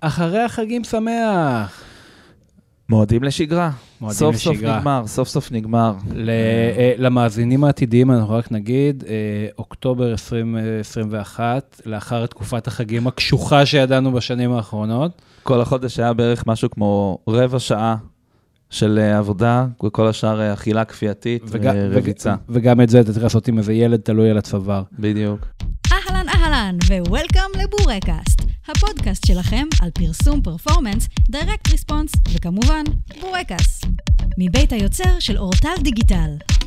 אחרי החגים שמח. מועדים לשגרה. מועדים סוף סוף לשגרה. נגמר, סוף סוף נגמר. ל- אה, למאזינים העתידיים, אנחנו רק נגיד, אה, אוקטובר 2021, לאחר תקופת החגים הקשוחה שידענו בשנים האחרונות. כל החודש היה בערך משהו כמו רבע שעה של אה, עבודה, וכל השאר אה, אכילה כפייתית וג- ורביצה. וג- וגם את זה אתה צריך לעשות עם איזה ילד תלוי על הצוואר. בדיוק. אהלן אהלן, ו-Welcome לבורקאסט, הפודקאסט שלכם על פרסום performance, direct response, וכמובן, בורקאסט. מבית היוצר של אורטל דיגיטל.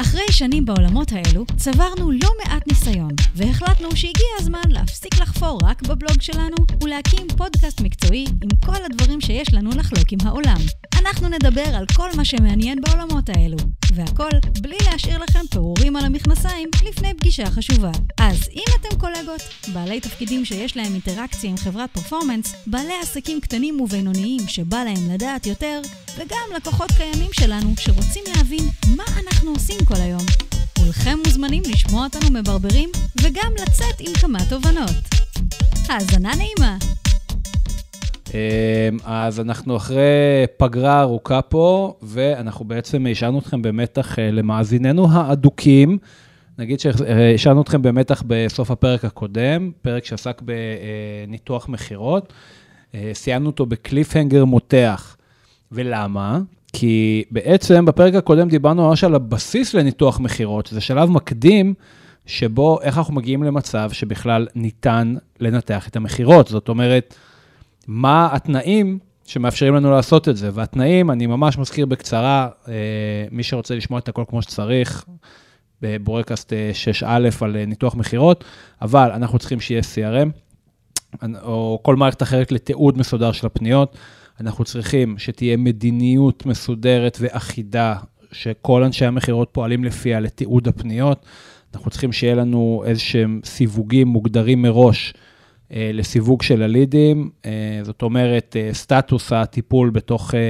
אחרי שנים בעולמות האלו, צברנו לא מעט ניסיון, והחלטנו שהגיע הזמן להפסיק לחפור רק בבלוג שלנו, ולהקים פודקאסט מקצועי עם כל הדברים שיש לנו לחלוק עם העולם. אנחנו נדבר על כל מה שמעניין בעולמות האלו, והכל בלי להשאיר לכם פירורים על המכנסיים לפני פגישה חשובה. אז אם אתם קולגות, בעלי תפקידים שיש להם אינטראקציה עם חברת פרפורמנס, בעלי עסקים קטנים ובינוניים שבא להם לדעת יותר, וגם לקוחות קיימים שלנו שרוצים להבין מה אנחנו עושים כל היום. כולכם מוזמנים לשמוע אותנו מברברים וגם לצאת עם כמה תובנות. האזנה נעימה. אמ, אז אנחנו אחרי פגרה ארוכה פה, ואנחנו בעצם השארנו אתכם במתח אה, למאזיננו האדוקים. נגיד שהשארנו אתכם במתח בסוף הפרק הקודם, פרק שעסק בניתוח מכירות. אה, סיימנו אותו בקליפהנגר מותח. ולמה? כי בעצם בפרק הקודם דיברנו ממש על הבסיס לניתוח מכירות, זה שלב מקדים שבו איך אנחנו מגיעים למצב שבכלל ניתן לנתח את המכירות. זאת אומרת, מה התנאים שמאפשרים לנו לעשות את זה. והתנאים, אני ממש מזכיר בקצרה, אה, מי שרוצה לשמוע את הכל כמו שצריך, בבורקאסט אה, 6א על אה, ניתוח מכירות, אבל אנחנו צריכים שיהיה CRM, או כל מערכת אחרת לתיעוד מסודר של הפניות. אנחנו צריכים שתהיה מדיניות מסודרת ואחידה, שכל אנשי המכירות פועלים לפיה לתיעוד הפניות. אנחנו צריכים שיהיה לנו איזשהם סיווגים מוגדרים מראש אה, לסיווג של הלידים, אה, זאת אומרת, אה, סטטוס הטיפול בתוך אה,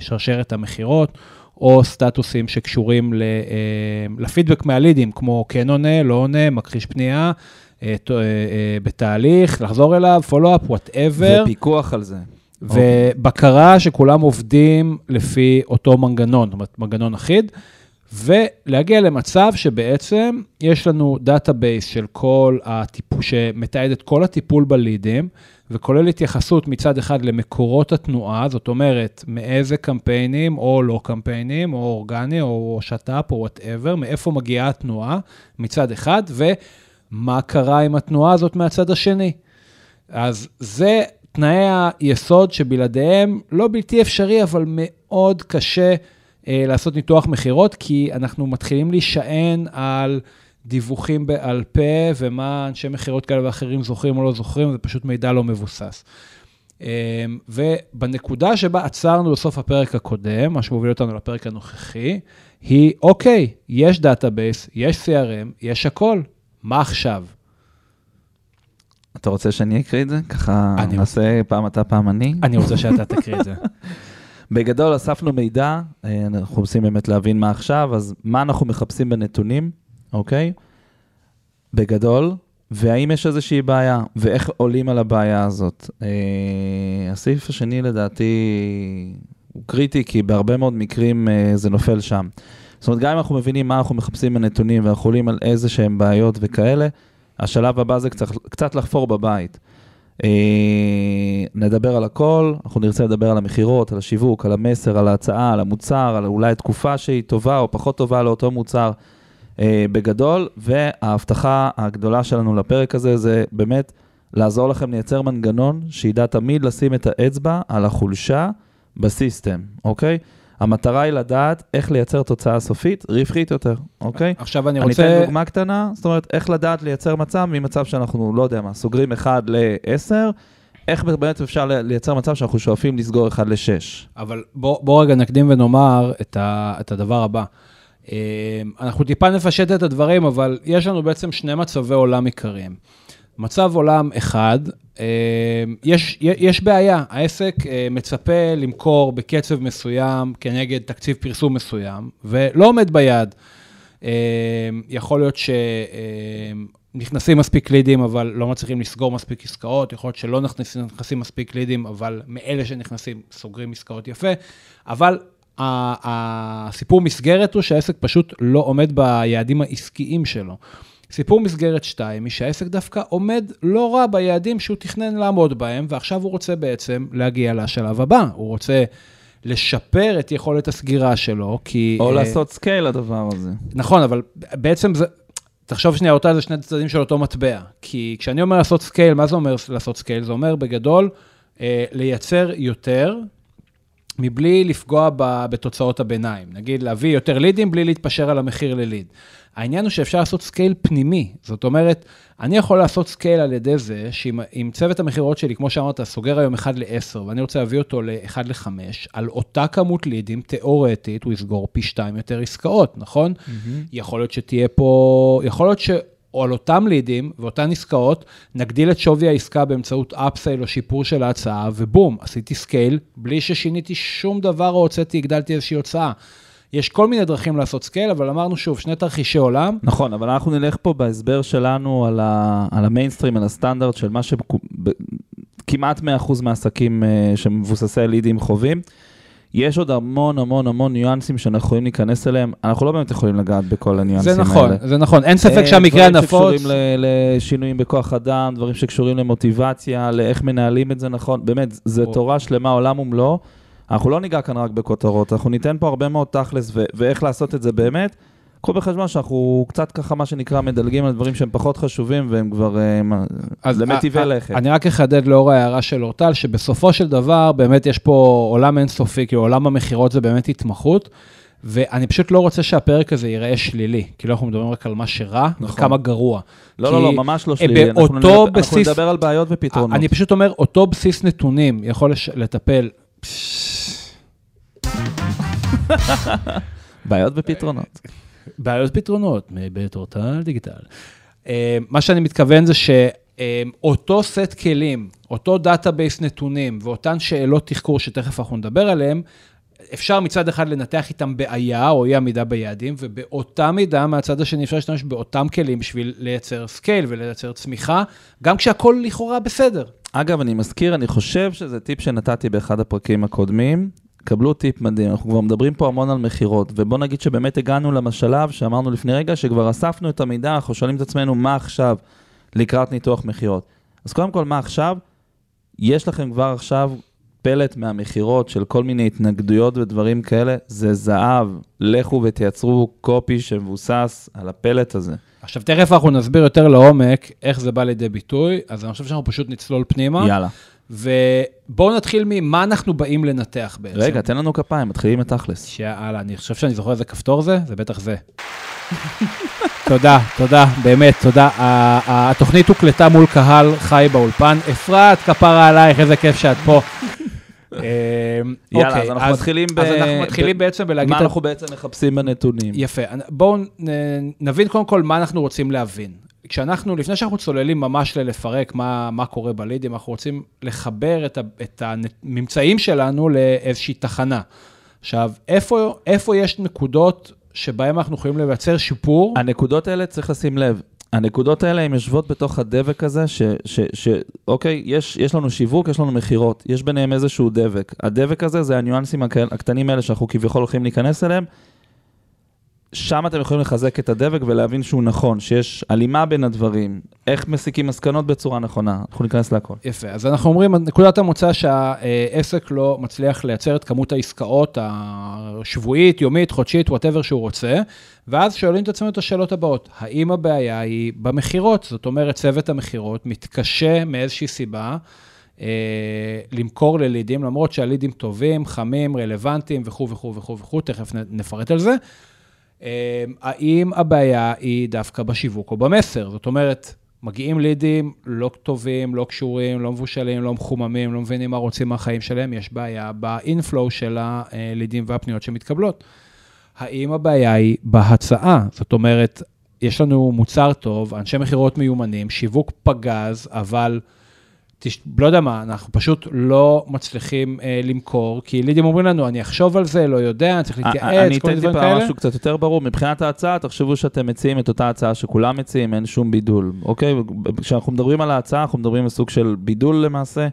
שרשרת המכירות, או סטטוסים שקשורים ל, אה, לפידבק מהלידים, כמו כן עונה, לא עונה, מכחיש פנייה, אה, אה, אה, בתהליך, לחזור אליו, follow-up, whatever. ופיקוח על זה. ובקרה שכולם עובדים לפי אותו מנגנון, זאת אומרת, מנגנון אחיד, ולהגיע למצב שבעצם יש לנו database של כל הטיפול, שמתעד את כל הטיפול בלידים, וכולל התייחסות מצד אחד למקורות התנועה, זאת אומרת, מאיזה קמפיינים, או לא קמפיינים, או אורגני, או שת"פ, או וואטאבר, מאיפה מגיעה התנועה מצד אחד, ומה קרה עם התנועה הזאת מהצד השני. אז זה תנאי היסוד שבלעדיהם לא בלתי אפשרי, אבל מאוד קשה אה, לעשות ניתוח מכירות, כי אנחנו מתחילים להישען על דיווחים בעל פה, ומה אנשי מכירות כאלה ואחרים זוכרים או לא זוכרים, זה פשוט מידע לא מבוסס. אה, ובנקודה שבה עצרנו בסוף הפרק הקודם, מה שמוביל אותנו לפרק הנוכחי, היא, אוקיי, יש database, יש CRM, יש הכל, מה עכשיו? אתה רוצה שאני אקריא את זה? ככה אני נעשה פעם אתה, פעם אני. אני רוצה שאתה תקריא את זה. בגדול אספנו מידע, אה, אנחנו רוצים באמת להבין מה עכשיו, אז מה אנחנו מחפשים בנתונים, אוקיי? בגדול, והאם יש איזושהי בעיה, ואיך עולים על הבעיה הזאת. אה, הסעיף השני לדעתי הוא קריטי, כי בהרבה מאוד מקרים אה, זה נופל שם. זאת אומרת, גם אם אנחנו מבינים מה אנחנו מחפשים בנתונים ואנחנו עולים על איזה שהם בעיות וכאלה, השלב הבא זה קצת, קצת לחפור בבית. אה, נדבר על הכל, אנחנו נרצה לדבר על המכירות, על השיווק, על המסר, על ההצעה, על המוצר, על אולי תקופה שהיא טובה או פחות טובה לאותו מוצר אה, בגדול, וההבטחה הגדולה שלנו לפרק הזה זה באמת לעזור לכם לייצר מנגנון שידע תמיד לשים את האצבע על החולשה בסיסטם, אוקיי? המטרה היא לדעת איך לייצר תוצאה סופית רווחית יותר, אוקיי? עכשיו אני אני רוצה... אתן דוגמה קטנה, זאת אומרת, איך לדעת לייצר מצב ממצב שאנחנו, לא יודע מה, סוגרים 1 ל-10, איך באמת אפשר לי- לייצר מצב שאנחנו שואפים לסגור 1 ל-6. אבל בוא, בוא רגע נקדים ונאמר את, ה, את הדבר הבא. אה, אנחנו טיפה נפשט את הדברים, אבל יש לנו בעצם שני מצבי עולם עיקריים. מצב עולם אחד, אה, יש, יש בעיה, העסק אה, מצפה למכור בקצב מסוים כנגד תקציב פרסום מסוים, ולא עומד ביעד. אה, יכול להיות נכנסים מספיק לידים, אבל לא מצליחים לסגור מספיק עסקאות, יכול להיות שלא נכנסים, נכנסים מספיק לידים, אבל מאלה שנכנסים סוגרים עסקאות יפה, אבל הסיפור מסגרת הוא שהעסק פשוט לא עומד ביעדים העסקיים שלו. סיפור מסגרת 2 היא שהעסק דווקא עומד לא רע ביעדים שהוא תכנן לעמוד בהם, ועכשיו הוא רוצה בעצם להגיע לשלב הבא. הוא רוצה לשפר את יכולת הסגירה שלו, כי... או אה, לעשות scale לדבר הזה. נכון, אבל בעצם זה, תחשוב שנייה, אותה זה שני צדדים של אותו מטבע. כי כשאני אומר לעשות scale, מה זה אומר לעשות scale? זה אומר בגדול אה, לייצר יותר, מבלי לפגוע ב, בתוצאות הביניים. נגיד, להביא יותר לידים בלי להתפשר על המחיר לליד. העניין הוא שאפשר לעשות scale פנימי. זאת אומרת, אני יכול לעשות scale על ידי זה שאם אם צוות המכירות שלי, כמו שאמרת, סוגר היום 1 ל-10, ואני רוצה להביא אותו ל-1 ל-5, על אותה כמות לידים, תיאורטית, הוא יסגור פי 2 יותר עסקאות, נכון? יכול להיות שתהיה פה, יכול להיות ש... או על אותם לידים ואותן עסקאות, נגדיל את שווי העסקה באמצעות upsell או שיפור של ההצעה, ובום, עשיתי scale, בלי ששיניתי שום דבר או הוצאתי, הגדלתי איזושהי הוצאה. יש כל מיני דרכים לעשות scale, אבל אמרנו שוב, שני תרחישי עולם, נכון, אבל אנחנו נלך פה בהסבר שלנו על, ה, על המיינסטרים, על הסטנדרט של מה שכמעט 100% מהעסקים אה, שמבוססי לידים חווים. יש עוד המון המון המון ניואנסים שאנחנו יכולים להיכנס אליהם, אנחנו לא באמת יכולים לגעת בכל הניואנסים זה האלה. נכון, זה נכון, אין ספק אה, שהמקרה הנפוץ, דברים שקשורים ל- לשינויים בכוח אדם, דברים שקשורים למוטיבציה, לאיך מנהלים את זה נכון, באמת, זה או- תורה שלמה, עולם ומלואו. אנחנו לא ניגע כאן רק בכותרות, אנחנו ניתן פה הרבה מאוד תכלס ו- ואיך לעשות את זה באמת. קחו בחשבון שאנחנו קצת ככה, מה שנקרא, מדלגים על דברים שהם פחות חשובים והם כבר אה, מה- אז למיטיבי א- א- לכת. אני רק אחדד לאור ההערה של אורטל, שבסופו של דבר, באמת יש פה עולם אינסופי, כאילו עולם המכירות זה באמת התמחות, ואני פשוט לא רוצה שהפרק הזה ייראה שלילי, כאילו אנחנו מדברים רק על מה שרע, נכון. וכמה גרוע. לא, כי לא, לא, ממש לא אה, שלילי. אנחנו נדבר- אנחנו בסיס- נדבר על בעיות ופתרונות. אני פשוט אומר, אותו בסיס נתונים יכול לש- לטפל, בעיות ופתרונות. בעיות פתרונות, מבית אורטל דיגיטל. אה, מה שאני מתכוון זה שאותו סט כלים, אותו database נתונים ואותן שאלות תחקור שתכף אנחנו נדבר עליהן, אפשר מצד אחד לנתח איתם בעיה או אי עמידה ביעדים, ובאותה מידה, מהצד השני אפשר להשתמש באותם כלים בשביל לייצר scale ולייצר צמיחה, גם כשהכול לכאורה בסדר. אגב, אני מזכיר, אני חושב שזה טיפ שנתתי באחד הפרקים הקודמים. קבלו טיפ מדהים, אנחנו כבר מדברים פה המון על מכירות, ובוא נגיד שבאמת הגענו לשלב שאמרנו לפני רגע, שכבר אספנו את המידע, אנחנו שואלים את עצמנו מה עכשיו לקראת ניתוח מכירות. אז קודם כל, מה עכשיו? יש לכם כבר עכשיו פלט מהמכירות של כל מיני התנגדויות ודברים כאלה, זה זהב. לכו ותייצרו קופי שמבוסס על הפלט הזה. עכשיו, תכף אנחנו נסביר יותר לעומק איך זה בא לידי ביטוי, אז אני חושב שאנחנו פשוט נצלול פנימה. יאללה. ובואו נתחיל ממה אנחנו באים לנתח בעצם. רגע, תן לנו כפיים, מתחילים את תכלס. שיאללה, אני חושב שאני זוכר איזה כפתור זה, זה בטח זה. תודה, תודה, באמת, תודה. התוכנית הוקלטה מול קהל חי באולפן. אפרת, כפרה עלייך, איזה כיף שאת פה. אה, יאללה, אוקיי, אז אנחנו מתחילים ב... אז אנחנו מתחילים בעצם בלהגיד... מה אנחנו בעצם מחפשים בנתונים? יפה. בואו נבין קודם כל מה אנחנו רוצים להבין. כשאנחנו, לפני שאנחנו צוללים ממש ללפרק מה, מה קורה בלידים, אנחנו רוצים לחבר את, ה, את הממצאים שלנו לאיזושהי תחנה. עכשיו, איפה, איפה יש נקודות שבהן אנחנו יכולים לייצר שיפור? הנקודות האלה, צריך לשים לב, הנקודות האלה הן יושבות בתוך הדבק הזה, ש, ש, ש, אוקיי, יש, יש לנו שיווק, יש לנו מכירות, יש ביניהם איזשהו דבק. הדבק הזה זה הניואנסים הק- הקטנים האלה שאנחנו כביכול הולכים להיכנס אליהם. שם אתם יכולים לחזק את הדבק ולהבין שהוא נכון, שיש הלימה בין הדברים, איך מסיקים מסקנות בצורה נכונה, אנחנו ניכנס להכל. יפה, אז אנחנו אומרים, נקודת המוצא שהעסק לא מצליח לייצר את כמות העסקאות השבועית, יומית, חודשית, וואטאבר שהוא רוצה, ואז שואלים את עצמנו את השאלות הבאות, האם הבעיה היא במכירות? זאת אומרת, צוות המכירות מתקשה מאיזושהי סיבה אה, למכור ללידים, למרות שהלידים טובים, חמים, רלוונטיים וכו' וכו' וכו' וכו', תכף נפרט על זה. אה, האם הבעיה היא דווקא בשיווק או במסר? זאת אומרת, מגיעים לידים לא טובים, לא קשורים, לא מבושלים, לא מחוממים, לא מבינים מה רוצים מהחיים שלהם, יש בעיה באינפלואו של הלידים והפניות שמתקבלות. האם הבעיה היא בהצעה? זאת אומרת, יש לנו מוצר טוב, אנשי מכירות מיומנים, שיווק פגז, אבל תש... לא יודע מה, אנחנו פשוט לא מצליחים אה, למכור, כי לידים אומרים לנו, אני אחשוב על זה, לא יודע, אני צריך אני להתייעץ, כל אתן מיני דברים טיפה כאלה. משהו קצת יותר ברור. מבחינת ההצעה, תחשבו שאתם מציעים את אותה הצעה שכולם מציעים, אין שום בידול, אוקיי? כשאנחנו מדברים על ההצעה, אנחנו מדברים על סוג של בידול למעשה.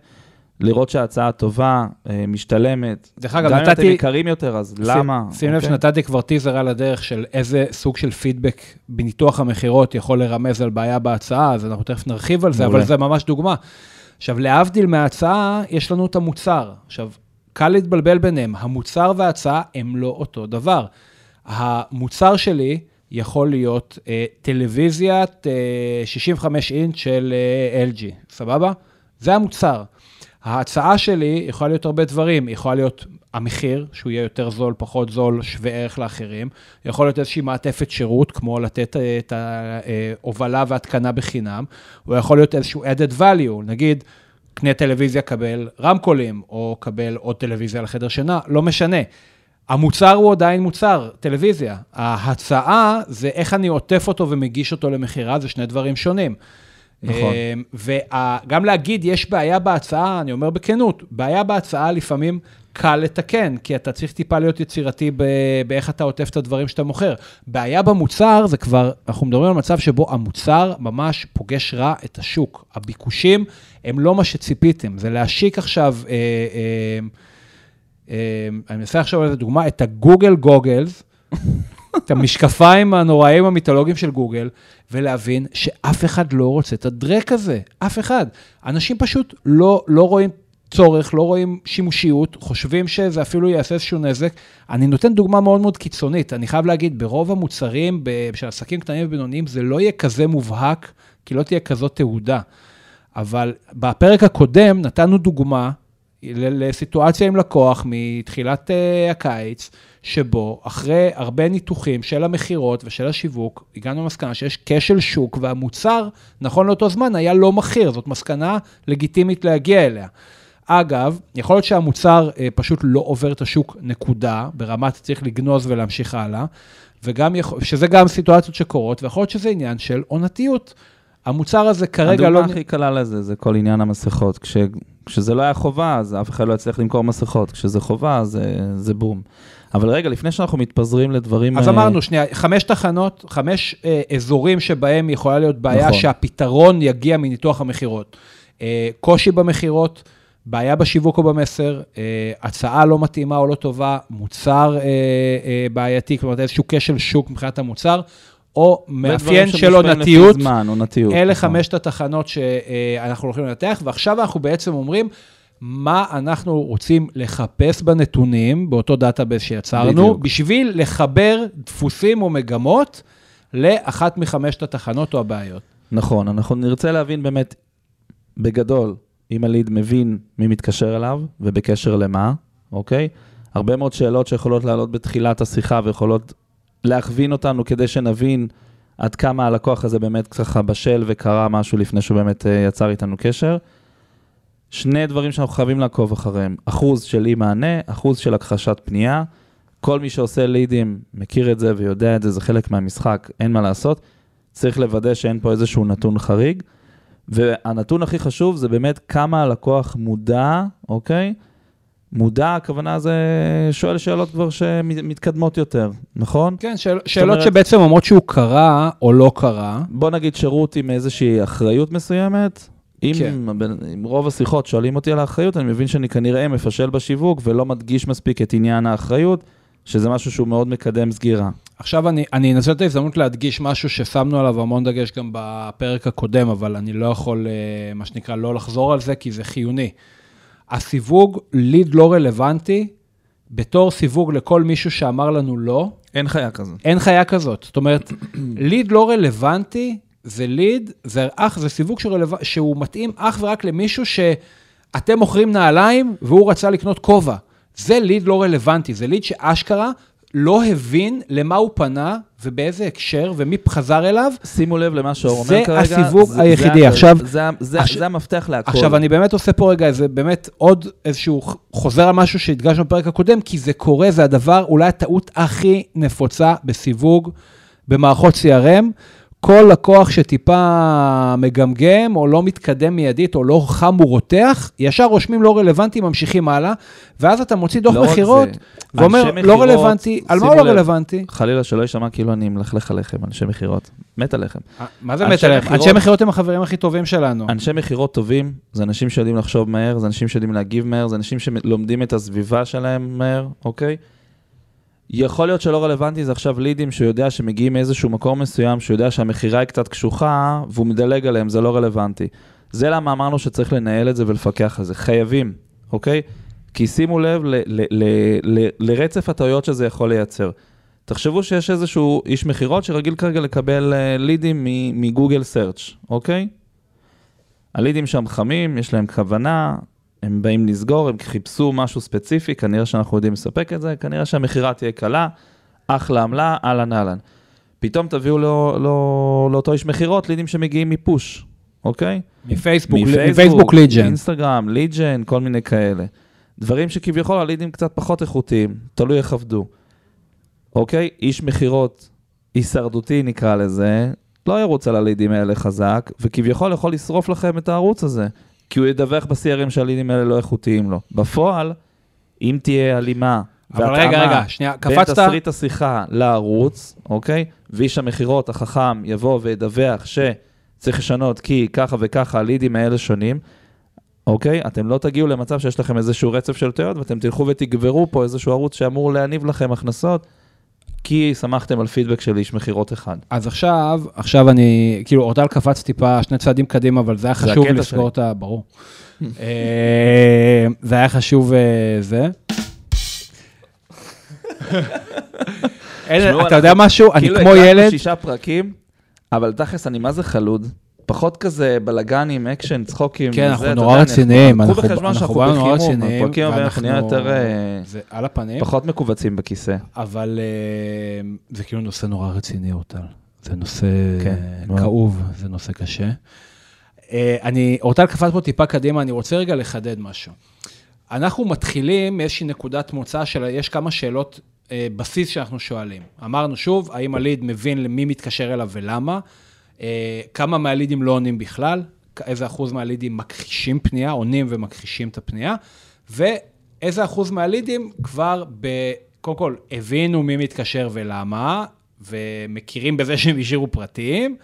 לראות שההצעה טובה, אה, משתלמת. דרך אגב, גם אם אתם נתתי- יקרים יותר, אז למה? שים לב אוקיי? שנתתי כבר טיזר על הדרך של איזה סוג של פידבק בניתוח המכירות יכול לרמז על בעיה בהצעה, אז אנחנו תכף נרחיב על זה. אבל זה ממש דוגמה. עכשיו, להבדיל מההצעה, יש לנו את המוצר. עכשיו, קל להתבלבל ביניהם, המוצר וההצעה הם לא אותו דבר. המוצר שלי יכול להיות אה, טלוויזיית אה, 65 אינץ' של אה, LG, סבבה? זה המוצר. ההצעה שלי יכולה להיות הרבה דברים, יכולה להיות המחיר, שהוא יהיה יותר זול, פחות זול, שווה ערך לאחרים, יכול להיות איזושהי מעטפת שירות, כמו לתת אה, את ההובלה והתקנה בחינם, או יכול להיות איזשהו added value, נגיד, קנה טלוויזיה, קבל רמקולים, או קבל עוד טלוויזיה לחדר שינה, לא משנה. המוצר הוא עדיין מוצר, טלוויזיה. ההצעה זה איך אני עוטף אותו ומגיש אותו למכירה, זה שני דברים שונים. נכון. וגם להגיד, יש בעיה בהצעה, אני אומר בכנות, בעיה בהצעה לפעמים קל לתקן, כי אתה צריך טיפה להיות יצירתי ב- באיך אתה עוטף את הדברים שאתה מוכר. בעיה במוצר זה כבר, אנחנו מדברים על מצב שבו המוצר ממש פוגש רע את השוק. הביקושים הם לא מה שציפיתם, זה להשיק עכשיו, אה, אה, אה, אני מנסה עכשיו על איזה דוגמה, את הגוגל גוגלס, את המשקפיים הנוראים המיתולוגיים של גוגל, ולהבין שאף אחד לא רוצה את הדרק הזה, אף אחד. אנשים פשוט לא, לא רואים צורך, לא רואים שימושיות, חושבים שזה אפילו יעשה איזשהו נזק. אני נותן דוגמה מאוד מאוד קיצונית, אני חייב להגיד, ברוב המוצרים של עסקים קטנים ובינוניים, זה לא יהיה כזה מובהק, כי לא תהיה כזאת תעודה. אבל בפרק הקודם נתנו דוגמה לסיטואציה עם לקוח מתחילת uh, הקיץ, שבו אחרי הרבה ניתוחים של המכירות ושל השיווק, הגענו למסקנה שיש כשל שוק והמוצר, נכון לאותו זמן, היה לא מכיר, זאת מסקנה לגיטימית להגיע אליה. אגב, יכול להיות שהמוצר uh, פשוט לא עובר את השוק נקודה, ברמת צריך לגנוז ולהמשיך הלאה, וגם יכול, שזה גם סיטואציות שקורות, ויכול להיות שזה עניין של עונתיות. המוצר הזה כרגע לא... הדוגמה הכי קלה לזה, זה כל עניין המסכות. כש, כשזה לא היה חובה, אז אף אחד לא יצליח למכור מסכות. כשזה חובה, זה, זה בום. אבל רגע, לפני שאנחנו מתפזרים לדברים... אז אה, אמרנו, שנייה, חמש תחנות, חמש אה, אזורים שבהם יכולה להיות בעיה נכון. שהפתרון יגיע מניתוח המכירות. אה, קושי במכירות, בעיה בשיווק או במסר, אה, הצעה לא מתאימה או לא טובה, מוצר אה, אה, בעייתי, כלומר איזשהו כשל שוק מבחינת המוצר, או מאפיין של עונתיות. זמן, עונתיות. אלה נכון. חמשת התחנות שאנחנו הולכים לנתח, ועכשיו אנחנו בעצם אומרים, מה אנחנו רוצים לחפש בנתונים, באותו database שיצרנו, בדיוק. בשביל לחבר דפוסים או מגמות לאחת מחמשת התחנות או הבעיות. נכון, אנחנו נרצה להבין באמת, בגדול, אם הליד מבין מי מתקשר אליו ובקשר למה, אוקיי? הרבה מאוד שאלות שיכולות לעלות בתחילת השיחה ויכולות להכווין אותנו כדי שנבין עד כמה הלקוח הזה באמת ככה בשל וקרה משהו לפני שהוא באמת אה, יצר איתנו קשר. שני דברים שאנחנו חייבים לעקוב אחריהם, אחוז של אי מענה, אחוז של הכחשת פנייה. כל מי שעושה לידים מכיר את זה ויודע את זה, זה חלק מהמשחק, אין מה לעשות. צריך לוודא שאין פה איזשהו נתון חריג. והנתון הכי חשוב זה באמת כמה הלקוח מודע, אוקיי? מודע, הכוונה זה שואל שאלות כבר שמתקדמות יותר, נכון? כן, שאל, שאלות אומרת- שבעצם אומרות שהוא קרה או לא קרה. בוא נגיד שירות עם איזושהי אחריות מסוימת. אם, כן. כן. אם רוב השיחות שואלים אותי על האחריות, אני מבין שאני כנראה מפשל בשיווק ולא מדגיש מספיק את עניין האחריות, שזה משהו שהוא מאוד מקדם סגירה. עכשיו אני, אני אנצל את ההזדמנות להדגיש משהו ששמנו עליו המון דגש גם בפרק הקודם, אבל אני לא יכול, אה, מה שנקרא, לא לחזור על זה, כי זה חיוני. הסיווג ליד לא רלוונטי, בתור סיווג לכל מישהו שאמר לנו לא, אין חיה כזאת. אין חיה כזאת. זאת אומרת, ליד לא רלוונטי, זה ליד, זה אך, זה סיווג שרלו... שהוא מתאים אך ורק למישהו שאתם מוכרים נעליים והוא רצה לקנות כובע. זה ליד לא רלוונטי, זה ליד שאשכרה לא הבין למה הוא פנה ובאיזה הקשר ומי חזר אליו. שימו לב למה שאור אומר כרגע. הסיווג זה- היחידי. זה- עכשיו- זה, זה, עכשיו- זה המפתח להכל. עכשיו, אני באמת עושה פה רגע איזה, באמת עוד איזשהו חוזר על משהו שהדגשנו בפרק הקודם, כי זה קורה, זה הדבר, אולי הטעות הכי נפוצה בסיווג במערכות CRM. כל לקוח שטיפה מגמגם, או לא מתקדם מיידית, או לא חם ורותח, ישר רושמים לא רלוונטי, ממשיכים הלאה, ואז אתה מוציא דוח לא מכירות, ואומר, לא רלוונטי, על מה הוא לא. רלוונטי? חלילה שלא יישמע כאילו אני מלכלך עליכם, אנשי מכירות. מת עליכם. מה זה מת? מכירות- אנשי מכירות הם החברים הכי טובים שלנו. אנשי מכירות טובים, זה אנשים שיודעים לחשוב מהר, זה אנשים שיודעים להגיב מהר, זה אנשים שלומדים את הסביבה שלהם מהר, אוקיי? יכול להיות שלא רלוונטי זה עכשיו לידים שהוא יודע שמגיעים מאיזשהו מקום מסוים, שהוא יודע שהמכירה היא קצת קשוחה, והוא מדלג עליהם, זה לא רלוונטי. זה למה אמרנו שצריך לנהל את זה ולפקח על זה. חייבים, אוקיי? כי שימו לב לרצף הטעויות שזה יכול לייצר. תחשבו שיש איזשהו איש מכירות שרגיל כרגע לקבל אה, לידים מגוגל סרצ', אוקיי? הלידים שם חמים, יש להם כוונה, הם באים לסגור, הם חיפשו משהו ספציפי, כנראה שאנחנו יודעים לספק את זה, כנראה שהמכירה תהיה קלה, אחלה עמלה, אהלן אהלן. פתאום תביאו לו, לו, לאותו איש מכירות לידים שמגיעים מפוש, אוקיי? מפייסבוק, מפייסבוק ליג'ן. אינסטגרם, ליג'ן, כל מיני כאלה. דברים שכביכול הלידים קצת פחות איכותיים, תלוי איך עבדו. אוקיי? איש מכירות הישרדותי נקרא לזה, לא ירוץ על הלידים האלה חזק, וכביכול יכול לשרוף לכם את הערוץ הזה, כי הוא ידווח ב-CRM שהלידים האלה לא איכותיים לו. בפועל, אם תהיה הלימה אבל רגע, רגע, שנייה, בין קפצת, תסריט השיחה לערוץ, אוקיי? ואיש המכירות החכם יבוא וידווח שצריך לשנות כי ככה וככה הלידים האלה שונים, אוקיי? אתם לא תגיעו למצב שיש לכם איזשהו רצף של טעויות ואתם תלכו ותגברו פה איזשהו ערוץ שאמור להניב לכם הכנסות, כי שמחתם על פידבק של איש מכירות אחד. אז עכשיו, עכשיו אני, כאילו, אורטל קפץ טיפה שני צעדים קדימה, אבל זה היה חשוב לסגור. את ה... ברור. אה, זה היה חשוב אה, זה. אתה יודע משהו? אני כאילו כמו הקלטנו ילד, שישה פרקים, אבל תכלס אני מה זה חלוד? פחות כזה בלאגנים, אקשן, צחוקים. כן, אנחנו נורא רציניים, קחו אנחנו- בחשבון אנחנו שאנחנו באנו נורא בחירום, רציניים, הפרקים הבאים אנחנו נהיה יותר... אה, זה על הפנים, פחות מכווצים בכיסא. אבל אה, זה כאילו נושא נורא רציני, אורטל. זה נושא כן. כאוב, זה נושא קשה. אה, אני, אורטל קפץ פה טיפה קדימה, אני רוצה רגע לחדד משהו. אנחנו מתחילים מאיזושהי נקודת מוצא של, יש כמה שאלות בסיס שאנחנו שואלים. אמרנו שוב, האם הליד מבין למי מתקשר אליו ולמה? אה, כמה מהלידים לא עונים בכלל? איזה אחוז מהלידים מכחישים פנייה, עונים ומכחישים את הפנייה? ואיזה אחוז מהלידים כבר, ב, קודם כל, הבינו מי מתקשר ולמה, ומכירים בזה שהם השאירו פרטים,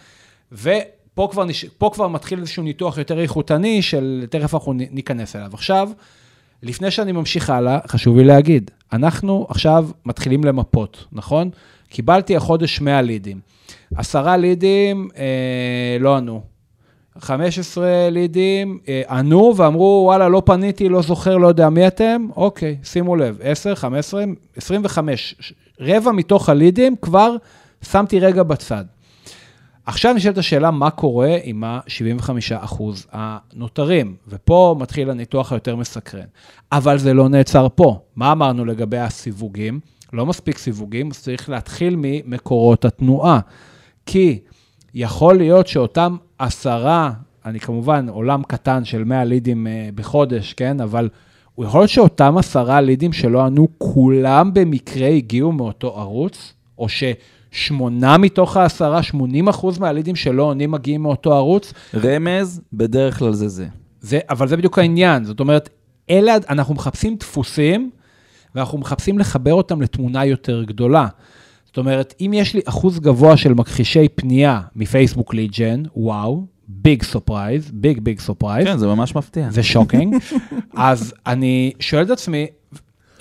ופה כבר, נש... פה כבר מתחיל איזשהו ניתוח יותר איכותני, של תכף אנחנו ניכנס אליו. עכשיו, לפני שאני ממשיך הלאה, חשוב לי להגיד, אנחנו עכשיו מתחילים למפות, נכון? קיבלתי החודש 100 לידים. עשרה לידים אה, לא ענו. 15 לידים אה, ענו ואמרו, וואלה, לא פניתי, לא זוכר, לא יודע מי אתם. אוקיי, שימו לב, 10, 15, 25. ש- רבע מתוך הלידים כבר שמתי רגע בצד. עכשיו נשאלת השאלה, מה קורה עם ה-75% הנותרים? ופה מתחיל הניתוח היותר מסקרן. אבל זה לא נעצר פה. מה אמרנו לגבי הסיווגים? לא מספיק סיווגים, אז צריך להתחיל ממקורות התנועה. כי יכול להיות שאותם עשרה, אני כמובן עולם קטן של 100 לידים אה, בחודש, כן? אבל הוא יכול להיות שאותם עשרה לידים שלא ענו, כולם במקרה הגיעו מאותו ערוץ, או ששמונה מתוך העשרה, 80 אחוז מהלידים שלא עונים מגיעים מאותו ערוץ, רמז, בדרך כלל זה זה. זה, אבל זה בדיוק העניין, זאת אומרת, אלה, אנחנו מחפשים דפוסים, ואנחנו מחפשים לחבר אותם לתמונה יותר גדולה. זאת אומרת, אם יש לי אחוז גבוה של מכחישי פנייה מפייסבוק lead gen, וואו, big surprise, big big surprise, כן, זה ממש מפתיע. זה shocking, אז אני שואל את עצמי,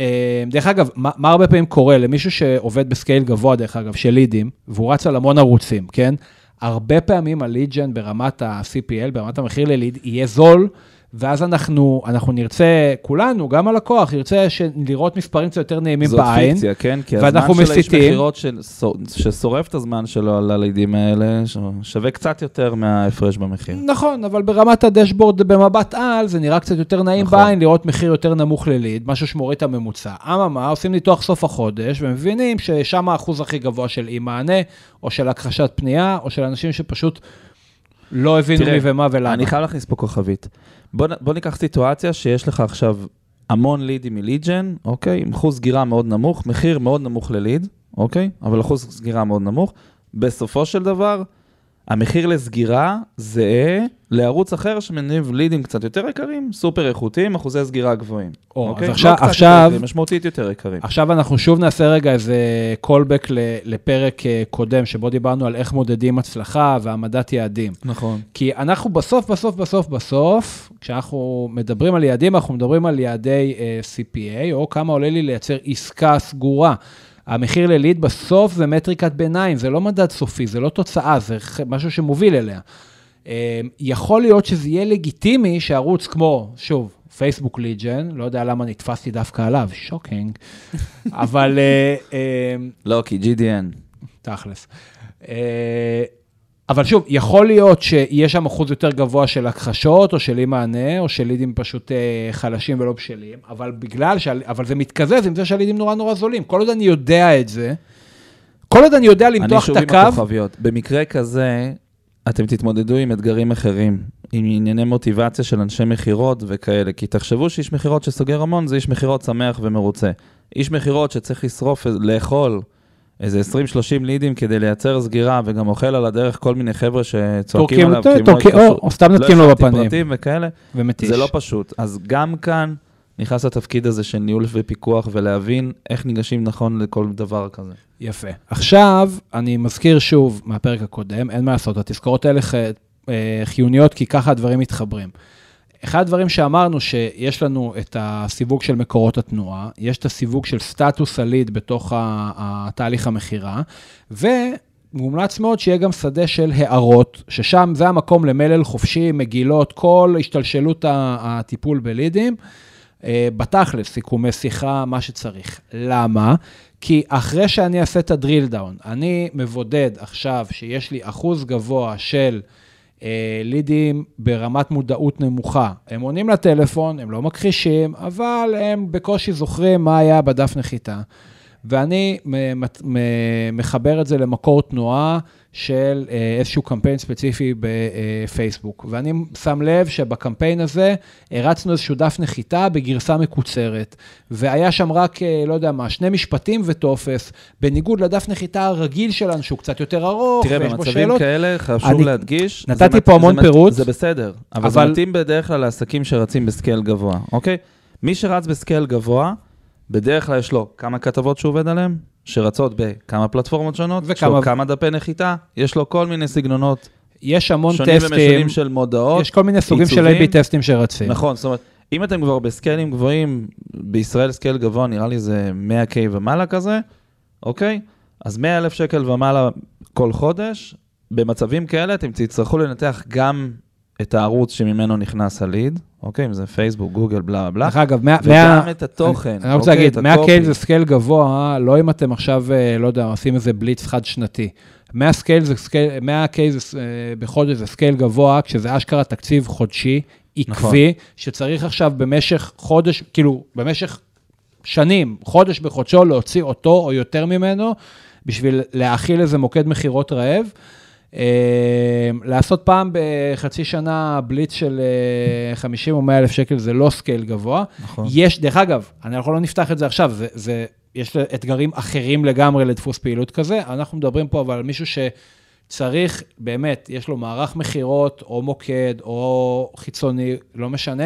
אה, דרך אגב, מה, מה הרבה פעמים קורה למישהו שעובד ב scale גבוה, דרך אגב, של לידים, והוא רץ על המון ערוצים, כן? הרבה פעמים ה lead gen ברמת ה-CPL, ברמת המחיר לליד, יהיה זול, ואז אנחנו, אנחנו נרצה, כולנו, גם הלקוח, ירצה לראות מספרים קצת יותר נעימים זאת בעין. פיקציה, כן? כי הזמן של האיש מסיתים. מכירות של- ששורף את הזמן שלו על הלידים האלה, שווה קצת יותר מההפרש במחיר. נכון, אבל ברמת הדשבורד במבט על, זה נראה קצת יותר נעים נכון. בעין לראות מחיר יותר נמוך לליד, משהו שמוריד את הממוצע. אממה, עושים ניתוח סוף החודש, ומבינים ששם האחוז הכי גבוה של אי מענה, או של הכחשת פנייה, או של אנשים שפשוט לא הבינו תראה, מי ומה ולמה. אני חייב להכניס פה כוכבית. בוא, בוא ניקח סיטואציה שיש לך עכשיו המון לידים מליד-ג'ן, אוקיי? עם אחוז סגירה מאוד נמוך, מחיר מאוד נמוך לליד, אוקיי? אבל אחוז סגירה מאוד נמוך. בסופו של דבר, המחיר לסגירה זהה לערוץ אחר שמניב לידים קצת יותר יקרים, סופר איכותיים, אחוזי סגירה גבוהים. או, אוקיי? אז עכשיו- לא עכשיו- יותר משמעותית יותר יקרים. עכשיו אנחנו שוב נעשה רגע איזה callback ל- לפרק אה, קודם, שבו דיברנו על איך מודדים הצלחה והעמדת יעדים. נכון. כי אנחנו בסוף, בסוף, בסוף, בסוף, כשאנחנו מדברים על יעדים, אנחנו מדברים על יעדי uh, CPA, או כמה עולה לי לייצר עסקה סגורה. המחיר לליד בסוף זה מטריקת ביניים, זה לא מדד סופי, זה לא תוצאה, זה משהו שמוביל אליה. אה, יכול להיות שזה יהיה לגיטימי שערוץ כמו, שוב, פייסבוק lead gen, לא יודע למה נתפסתי דווקא עליו, shocking, אבל אה, אה, לא, כי GDN. תכלס. אבל שוב, יכול להיות שיש שם אחוז יותר גבוה של הכחשות, או של אי מענה, או של לידים פשוט אה, חלשים ולא בשלים, אבל בגלל, שה... אבל זה מתקזז עם זה שהלידים נורא נורא זולים. כל עוד אני יודע את זה, כל עוד אני יודע אני למתוח שוב את עם הקו, הכוכביות. במקרה כזה, אתם תתמודדו עם אתגרים אחרים, עם ענייני מוטיבציה של אנשי מכירות וכאלה, כי תחשבו שאיש מכירות שסוגר המון זה איש מכירות שמח ומרוצה. איש מכירות שצריך לשרוף, לאכול איזה 20-30 לידים כדי לייצר סגירה, וגם אוכל על הדרך כל מיני חבר'ה שצועקים עליו, כי הם לא התקשרו- או סתם לא נתקים לו הכנתי בפנים, פרטים וכאלה, ומתיש. זה לא פשוט. אז גם כאן נכנס לתפקיד הזה של ניהול ופיקוח, ולהבין איך ניגשים נכון לכל דבר כזה. יפה. עכשיו, אני מזכיר שוב מהפרק הקודם, אין מה לעשות, התזכורות האלה אה, חיוניות, כי ככה הדברים מתחברים. אחד הדברים שאמרנו, שיש לנו את הסיווג של מקורות התנועה, יש את הסיווג של סטטוס הליד בתוך התהליך המכירה, ומומלץ מאוד שיהיה גם שדה של הערות, ששם זה המקום למלל חופשי, מגילות, כל השתלשלות הטיפול בלידים. אה, בתכלס, סיכומי שיחה, מה שצריך. למה? כי אחרי שאני אעשה את הדריל דאון, אני מבודד עכשיו שיש לי אחוז גבוה של לידים ברמת מודעות נמוכה. הם עונים לטלפון, הם לא מכחישים, אבל הם בקושי זוכרים מה היה בדף נחיתה. ואני מחבר את זה למקור תנועה של אה, איזשהו קמפיין ספציפי בפייסבוק. ואני שם לב שבקמפיין הזה הרצנו איזשהו דף נחיתה בגרסה מקוצרת, והיה שם רק, אה, לא יודע מה, שני משפטים וטופס, בניגוד לדף נחיתה הרגיל שלנו, שהוא קצת יותר ארוך, תראה, במצבים. כאלה חשוב אני להדגיש. נתתי מת- פה המון מת- פירוט. זה בסדר, אבל, אבל- זה מתאים בדרך כלל לעסקים שרצים בסקייל גבוה, אוקיי? מי שרץ בסקייל גבוה, בדרך כלל יש לו כמה כתבות שהוא עובד עליהן, שרצות בכמה פלטפורמות שונות, יש וכמה- לו כמה דפי נחיתה, יש לו כל מיני סגנונות יש המון שונים טסטים, ומשונים של מודעות. יש כל מיני סוגים של עיצובים. A-B טסטים שרצים. נכון, זאת אומרת, אם אתם כבר בסקיילים גבוהים, בישראל scale גבוה נראה לי זה 100K ומעלה כזה, אוקיי? אז 100 אלף שקל ומעלה כל חודש, במצבים כאלה אתם תצטרכו לנתח גם את הערוץ שממנו נכנס הליד, אוקיי? אם זה פייסבוק, גוגל, בלה בלה, דרך אגב, 100... וגם את התוכן, אני רוצה אוקיי? להגיד, את 100 ה copy. K זה scale גבוה, לא אם אתם עכשיו, אה, לא יודע, עושים איזה בליץ חד-שנתי. 100 scale זה scale, 100 K זה, אה, בחודש זה scale גבוה, כשזה אשכרה תקציב חודשי, עקבי, נכון. שצריך עכשיו במשך חודש, כאילו, במשך שנים, חודש בחודשו, להוציא אותו או יותר ממנו, בשביל להאכיל איזה מוקד מכירות רעב. אה, לעשות פעם בחצי שנה בליץ של אה, 50 או 100 אלף שקל זה לא scale גבוה. נכון. יש, דרך אגב, אנחנו לא נפתח את זה עכשיו, זה, זה, יש אתגרים אחרים לגמרי לדפוס פעילות כזה. אנחנו מדברים פה אבל על מישהו שצריך, באמת, יש לו מערך מכירות, או מוקד, או חיצוני, לא משנה,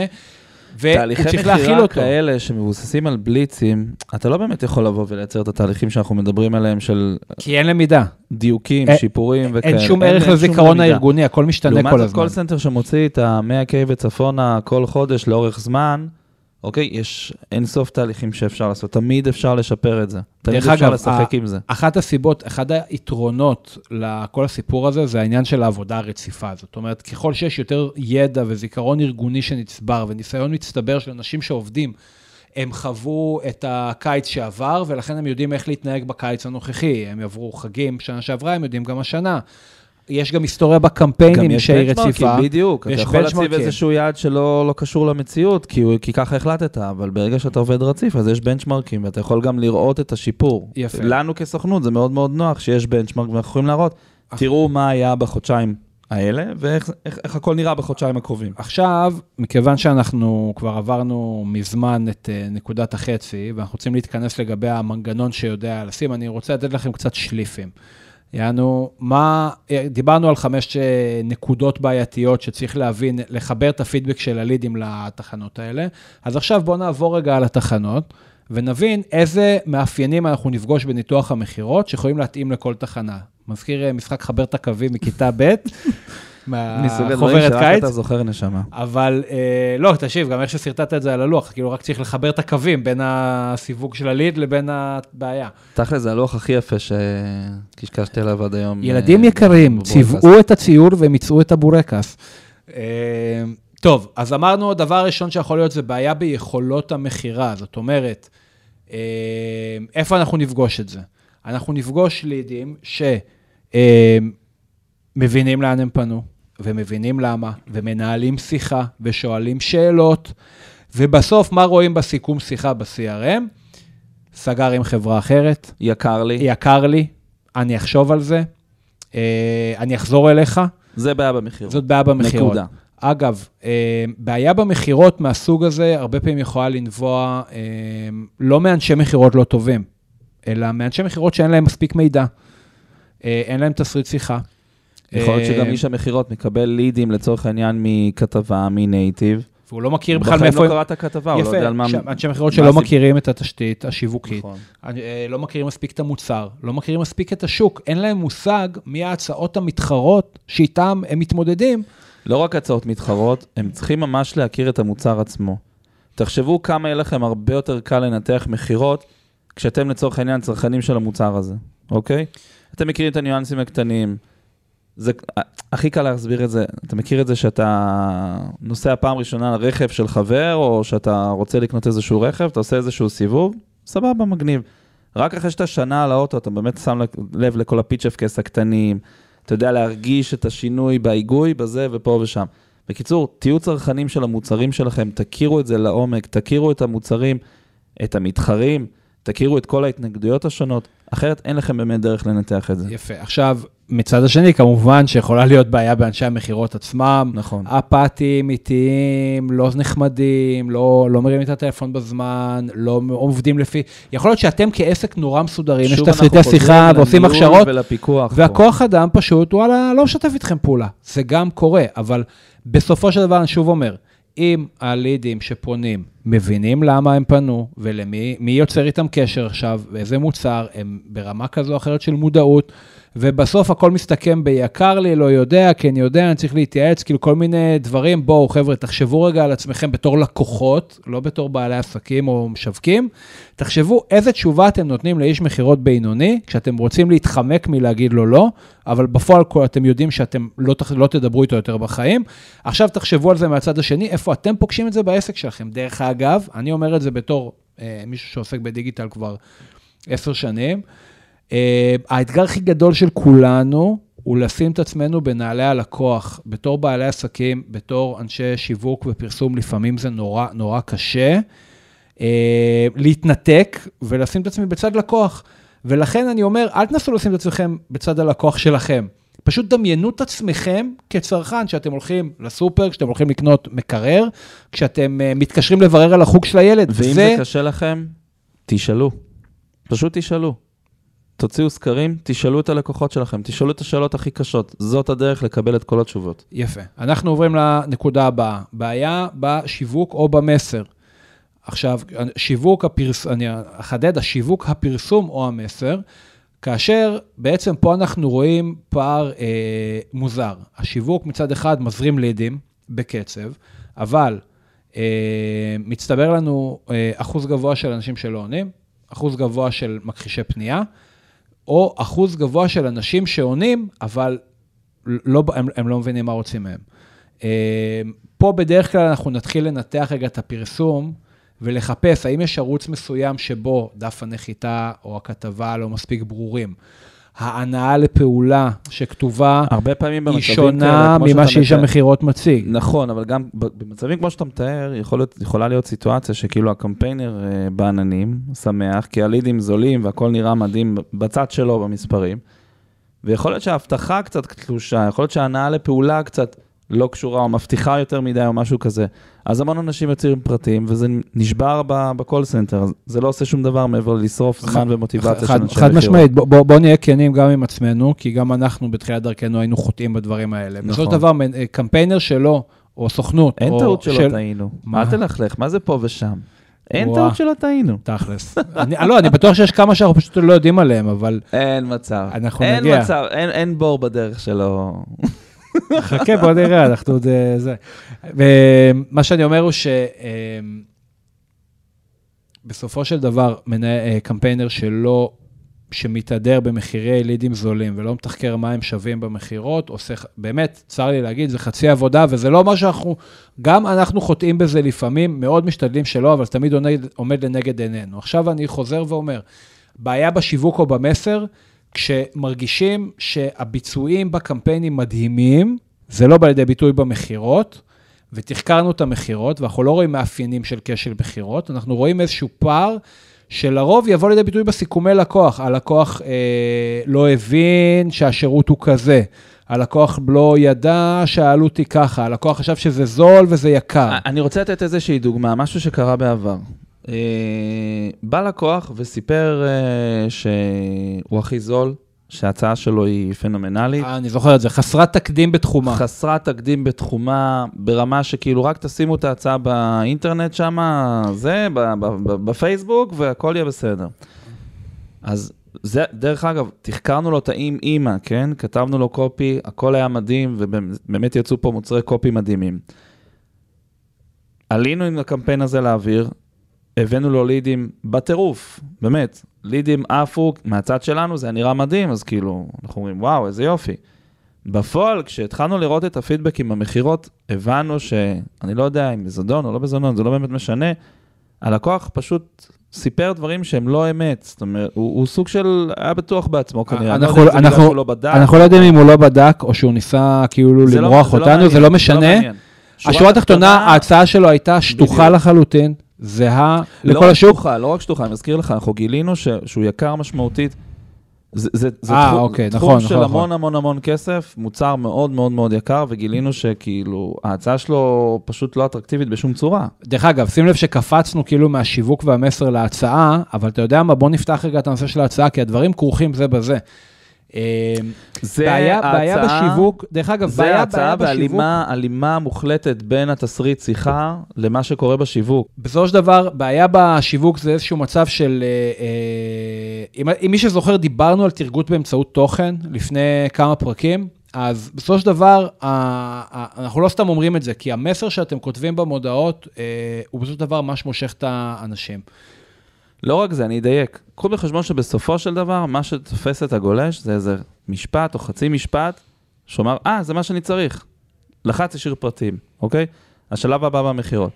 והוא תהליכי צריך להכיל מכירה אותו. כאלה שמבוססים על בליצים, אתה לא באמת יכול לבוא ולייצר את התהליכים שאנחנו מדברים עליהם של כי אין למידה. דיוקים, אין- שיפורים וכאלה. אין שום ערך לזיכרון. הארגוני, הכל משתנה כל לעומת זאת, הזמן. call center שמוציא את ה-100K וצפונה כל חודש לאורך זמן, אוקיי, יש אין סוף תהליכים שאפשר לעשות, תמיד אפשר לשפר את זה. תמיד אפשר אגב, לשחק ה- עם זה. אחת הסיבות, אחד היתרונות לכל הסיפור הזה, זה העניין של העבודה הרציפה. זאת אומרת, ככל שיש יותר ידע וזיכרון ארגוני שנצבר וניסיון מצטבר של אנשים שעובדים, הם חוו את הקיץ שעבר, ולכן הם יודעים איך להתנהג בקיץ הנוכחי. הם יעברו חגים שנה שעברה, הם יודעים גם השנה. יש גם היסטוריה בקמפיינים שהיא רציפה. בדיוק. אתה יכול להציב. איזשהו יעד שלא לא קשור למציאות, כי, כי ככה החלטת, אבל ברגע שאתה עובד רציף, אז יש בנצ'מרקים, ואתה יכול גם לראות את השיפור. יפה. לנו כסוכנות זה מאוד מאוד נוח שיש בנצ'מרק, ואנחנו יכולים להראות, תראו מה היה בחודשיים האלה, ואיך איך, איך הכל נראה בחודשיים הקרובים. עכשיו, מכיוון שאנחנו כבר עברנו מזמן את אה, נקודת החצי, ואנחנו רוצים להתכנס לגבי המנגנון שיודע לשים, אני רוצה לתת לכם קצת שליפים. יענו, מה, דיברנו על חמש אה, נקודות בעייתיות שצריך להבין, לחבר את הפידבק של הלידים לתחנות האלה. אז עכשיו בואו נעבור רגע על התחנות, ונבין איזה מאפיינים אנחנו נפגוש בניתוח המכירות שיכולים להתאים לכל תחנה. מזכיר אה, משחק חבר את הקווים מכיתה ב', מהחוברת קיץ. אתה זוכר נשמה. אבל אה, לא, תקשיב, גם איך ששרטטת את זה על הלוח, כאילו רק צריך לחבר את הקווים בין הסיווג של הליד לבין הבעיה. תכל'ס, זה הלוח הכי יפה שקשקשתי עליו עד היום. ילדים אה, יקרים. צבעו את הציור והם יצאו את הבורקס. אה, טוב, אז אמרנו, דבר ראשון שיכול להיות זה בעיה ביכולות המכירה, זאת אומרת, אה, איפה אנחנו נפגוש את זה? אנחנו נפגוש לידים שמבינים לאן הם פנו, ומבינים למה, ומנהלים שיחה, ושואלים שאלות, ובסוף, מה רואים בסיכום שיחה ב-CRM? סגר עם חברה אחרת, יקר לי. יקר לי, אני אחשוב על זה, אה, אני אחזור אליך, זה בעיה במחיר. זאת בעיה במכירות. נקודה. אגב, אה, בעיה במכירות מהסוג הזה, הרבה פעמים יכולה לנבוע אה, לא מאנשי מכירות לא טובים, אלא מאנשי מכירות שאין להם מספיק מידע, אין להם תסריט שיחה. יכול להיות שגם אה, איש המכירות מקבל לידים לצוץ העניין מכתבה, מנייטיב. והוא לא מכיר בכלל בחיים מאיפה... לא הם- קרא את הכתבה, הוא לא יודע על מה... יפה, אנשי מכירות שלא. מכירים את התשתית השיווקית, נכון. אה, לא מכירים מספיק את המוצר, לא מכירים מספיק את השוק, אין להם מושג מי ההצעות המתחרות שאיתם הם מתמודדים. לא רק הצעות מתחרות, הם צריכים ממש להכיר את המוצר עצמו. תחשבו כמה יהיה לכם הרבה יותר קל לנתח מכירות, כשאתם לצורך העניין צרכנים של המוצר הזה, אוקיי? אתם מכירים את הניואנסים הקטנים. זה הכי קל להסביר את זה, אתה מכיר את זה שאתה נוסע פעם ראשונה על רכב של חבר, או שאתה רוצה לקנות איזשהו רכב, אתה עושה איזשהו סיבוב, סבבה, מגניב. רק אחרי שאתה שנה על האוטו, אתה באמת שם לב לכל הפיצ'פקס הקטנים, אתה יודע להרגיש את השינוי בהיגוי, בזה ופה ושם. בקיצור, תהיו צרכנים של המוצרים שלכם, תכירו את זה לעומק, תכירו את המוצרים, את המתחרים, תכירו את כל ההתנגדויות השונות, אחרת אין לכם באמת דרך לנתח את זה. יפה. עכשיו, מצד השני, כמובן שיכולה להיות בעיה באנשי המכירות עצמם. נכון. אפאתיים, איטיים, לא נחמדים, לא, לא מרימים את הטלפון בזמן, לא עובדים לפי... יכול להיות שאתם כעסק נורא מסודרים, יש תסריטי שיחה ועושים הכשרות. והכוח אדם פשוט, וואלה, לא משתף איתכם פעולה. זה גם קורה, אבל בסופו של דבר, אני שוב אומר, אם הלידים שפונים מבינים למה הם פנו ולמי מי יוצר איתם קשר עכשיו, ואיזה מוצר, הם ברמה כזו או אחרת של מודעות, ובסוף הכל מסתכם ביקר לי, לא יודע, כן יודע, אני צריך להתייעץ, כאילו כל מיני דברים. בואו, חבר'ה, תחשבו רגע על עצמכם בתור לקוחות, לא בתור בעלי עסקים או משווקים. תחשבו איזה תשובה אתם נותנים לאיש מכירות בינוני, כשאתם רוצים להתחמק מלהגיד לו לא, אבל בפועל אתם יודעים שאתם לא, לא תדברו איתו יותר בחיים. עכשיו תחשבו על זה מהצד השני, איפה אתם פוגשים את זה בעסק שלכם. דרך אגב, אני אומר את זה בתור אה, מישהו שעוסק בדיגיטל כבר עשר שנים. Uh, האתגר הכי גדול של כולנו הוא לשים את עצמנו בנעלי הלקוח. בתור בעלי עסקים, בתור אנשי שיווק ופרסום, לפעמים זה נורא נורא קשה. uh, להתנתק ולשים את עצמי בצד לקוח. ולכן אני אומר, אל תנסו לשים את עצמכם בצד הלקוח שלכם. פשוט דמיינו את עצמכם כצרכן, כשאתם הולכים לסופר, כשאתם הולכים לקנות מקרר, כשאתם uh, מתקשרים לברר על החוג של הילד. ואם זה קשה לכם, תשאלו. פשוט תשאלו. תוציאו סקרים, תשאלו את הלקוחות שלכם, תשאלו את השאלות הכי קשות. זאת הדרך לקבל את כל התשובות. יפה. אנחנו עוברים לנקודה הבאה, בעיה בשיווק או במסר. עכשיו, שיווק הפרס... אני אחדד, השיווק, הפרסום או המסר, כאשר בעצם פה אנחנו רואים פער אה, מוזר. השיווק מצד אחד מזרים לידים בקצב, אבל אה, מצטבר לנו אה, אחוז גבוה של אנשים שלא עונים, אחוז גבוה של מכחישי פנייה, או אחוז גבוה של אנשים שעונים, אבל לא, הם, הם לא מבינים מה רוצים מהם. אה, פה בדרך כלל אנחנו נתחיל לנתח רגע את הפרסום ולחפש האם יש ערוץ מסוים שבו דף הנחיתה או הכתבה לא מספיק ברורים. ההנאה לפעולה שכתובה הרבה פעמים היא במצבים שונה כאלה, ממה שאיש המכירות מציג. נכון, אבל גם במצבים כמו שאתה מתאר, יכול להיות, יכולה להיות סיטואציה שכאילו הקמפיינר אה, בעננים, שמח, כי הלידים זולים והכל נראה מדהים בצד שלו במספרים, ויכול להיות שההבטחה קצת תלושה, יכול להיות שההנעה לפעולה קצת לא קשורה או מבטיחה יותר מדי או משהו כזה. אז המון אנשים יוצאים פרטיים, וזה נשבר ב call center, זה לא עושה שום דבר מעבר לשרוף זמן ומוטיבציה של חד, אנשי חד. משמעית, בוא, בוא, בוא נהיה כנים גם עם עצמנו, כי גם אנחנו בתחילת דרכנו היינו חוטאים בדברים האלה. נכון. בסופו של דבר, אה, קמפיינר שלו, או סוכנות, אין או טעות שלא של... טעינו. מה? אל תלכלך, מה זה פה ושם? אין. טעות שלא טעינו. תכלס. אני, לא, אני בטוח שיש כמה שאנחנו פשוט לא יודעים עליהם, אבל אין מצב. אנחנו אין נגיע. מצב, אין, אין בור בדרך שלו. חכה, בוא נראה, אנחנו עוד... אה, זה. ומה שאני אומר הוא ש... אה, בסופו של דבר, אה, קמפיינר שלא, שמתהדר במחירי לידים זולים ולא מתחקר מה הם שווים במכירות, עושה, באמת, צר לי להגיד, זה חצי עבודה, וזה לא מה שאנחנו, גם אנחנו חוטאים בזה לפעמים, מאוד משתדלים שלא, אבל תמיד עומד, עומד לנגד עינינו. עכשיו אני חוזר ואומר, בעיה בשיווק או במסר, כשמרגישים שהביצועים בקמפיינים מדהימים, זה לא בא לידי ביטוי במכירות, ותחקרנו את המכירות, ואנחנו לא רואים מאפיינים של כשל מכירות, אנחנו רואים איזשהו פער שלרוב יבוא לידי ביטוי בסיכומי לקוח. הלקוח אה, לא הבין שהשירות הוא כזה, הלקוח לא ידע שהעלות היא ככה, הלקוח חשב שזה זול וזה יקר. אני רוצה לתת איזושהי דוגמה, משהו שקרה בעבר. אה, בא לקוח וסיפר אה, שהוא הכי זול, שההצעה שלו היא פנומנלית. אה, אני זוכר את זה, חסרת תקדים בתחומה. חסרת תקדים בתחומה, ברמה שכאילו רק תשימו את ההצעה באינטרנט שם, זה, בפייסבוק, והכל יהיה בסדר. אז זה, דרך אגב, תחקרנו לו את האם אימא, כן? כתבנו לו קופי, הכל היה מדהים, ובאמת יצאו פה מוצרי קופי מדהימים. עלינו עם הקמפיין הזה לאוויר, הבאנו לו לידים בטירוף, באמת. לידים עפו, מהצד שלנו זה היה נראה מדהים, אז כאילו, אנחנו אומרים, וואו, איזה יופי. בפועל, כשהתחלנו לראות את הפידבקים במכירות, הבנו שאני לא יודע אם בזדון או לא בזדון, זה לא באמת משנה, הלקוח פשוט סיפר דברים שהם לא אמת. זאת אומרת, הוא, הוא סוג של, היה בטוח בעצמו כנראה. אני לא אנחנו- זה אנחנו- לא בדק. אנחנו לא יודעים אם הוא לא בדק, או שהוא ניסה כאילו זה לא- למרוח זה לא אותנו, זה מעניין, לא משנה. מעניין. השורה התחתונה, ההצעה שלו הייתה שטוחה בדיוק. לחלוטין, זהה לא לכל רק השוק. שטוחה, לא רק שטוחה, אני מזכיר לך, אנחנו גילינו ש, שהוא יקר משמעותית. זה, זה, זה אה, תחום, אוקיי, תחום נכון, של נכון, המון נכון. המון המון כסף, מוצר מאוד מאוד מאוד יקר, וגילינו שכאילו, ההצעה שלו פשוט לא אטרקטיבית בשום צורה. דרך אגב, שים לב שקפצנו כאילו מהשיווק והמסר להצעה, אבל אתה יודע מה, בוא נפתח רגע את הנושא של ההצעה, כי הדברים כרוכים זה בזה. אה, זה בעיה, בעיה ההצעה- בשיווק, דרך אגב, זה בעיה, בעיה בשיווק, בהלימה הלימה מוחלטת בין התסריט שיחה למה שקורה בשיווק. בסופו של דבר, בעיה בשיווק זה איזשהו מצב של, אה, אה, אם, אם מי שזוכר, דיברנו על תרגות באמצעות תוכן לפני כמה פרקים, אז בסופו של דבר, אנחנו לא סתם אומרים את זה, כי המסר שאתם כותבים במודעות, אה, הוא בסופו של דבר מה שמושך את האנשים. לא רק זה, אני אדייק. קחו בחשבון שבסופו של דבר, מה שתופס את הגולש זה איזה משפט או חצי משפט, שאומר, אה, זה מה שאני צריך. לחץ השאיר פרטים, אוקיי? השלב הבא במכירות.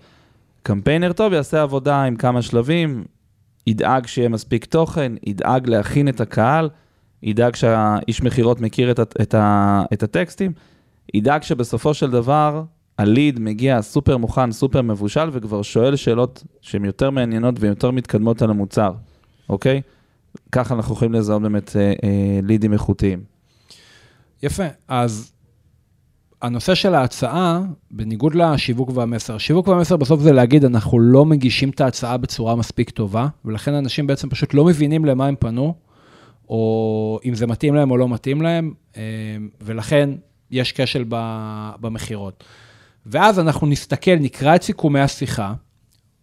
קמפיינר טוב יעשה עבודה עם כמה שלבים, ידאג שיהיה מספיק תוכן, ידאג להכין את הקהל, ידאג שהאיש מכירות מכיר את, את, ה- את הטקסטים, ידאג שבסופו של דבר הליד מגיע סופר מוכן, סופר מבושל, וכבר שואל שאלות שהן יותר מעניינות ויותר מתקדמות על המוצר, אוקיי? ככה אנחנו יכולים לזהות באמת אה, אה, לידים איכותיים. יפה, אז הנושא של ההצעה, בניגוד לשיווק והמסר, השיווק והמסר בסוף זה להגיד, אנחנו לא מגישים את ההצעה בצורה מספיק טובה, ולכן אנשים בעצם פשוט לא מבינים למה הם פנו, או אם זה מתאים להם או לא מתאים להם, אה, ולכן יש כשל במכירות. ואז אנחנו נסתכל, נקרא את סיכומי השיחה,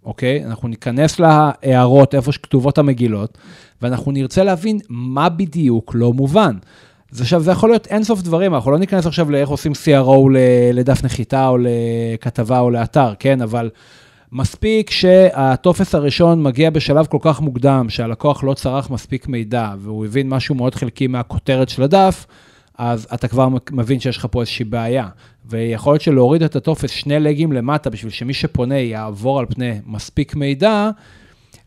אוקיי? אנחנו ניכנס להערות, איפה שכתובות המגילות, ואנחנו נרצה להבין מה בדיוק לא מובן. אז עכשיו, זה יכול להיות אינסוף דברים, אנחנו לא ניכנס עכשיו לאיך עושים CRO לדף נחיתה או לכתבה או לאתר, כן? אבל מספיק שהטופס הראשון מגיע בשלב כל כך מוקדם, שהלקוח לא צרך מספיק מידע, והוא הבין משהו מאוד חלקי מהכותרת של הדף, אז אתה כבר מבין שיש לך פה איזושהי בעיה. ויכול להיות שלהוריד את הטופס שני לגים למטה, בשביל שמי שפונה יעבור על פני מספיק מידע,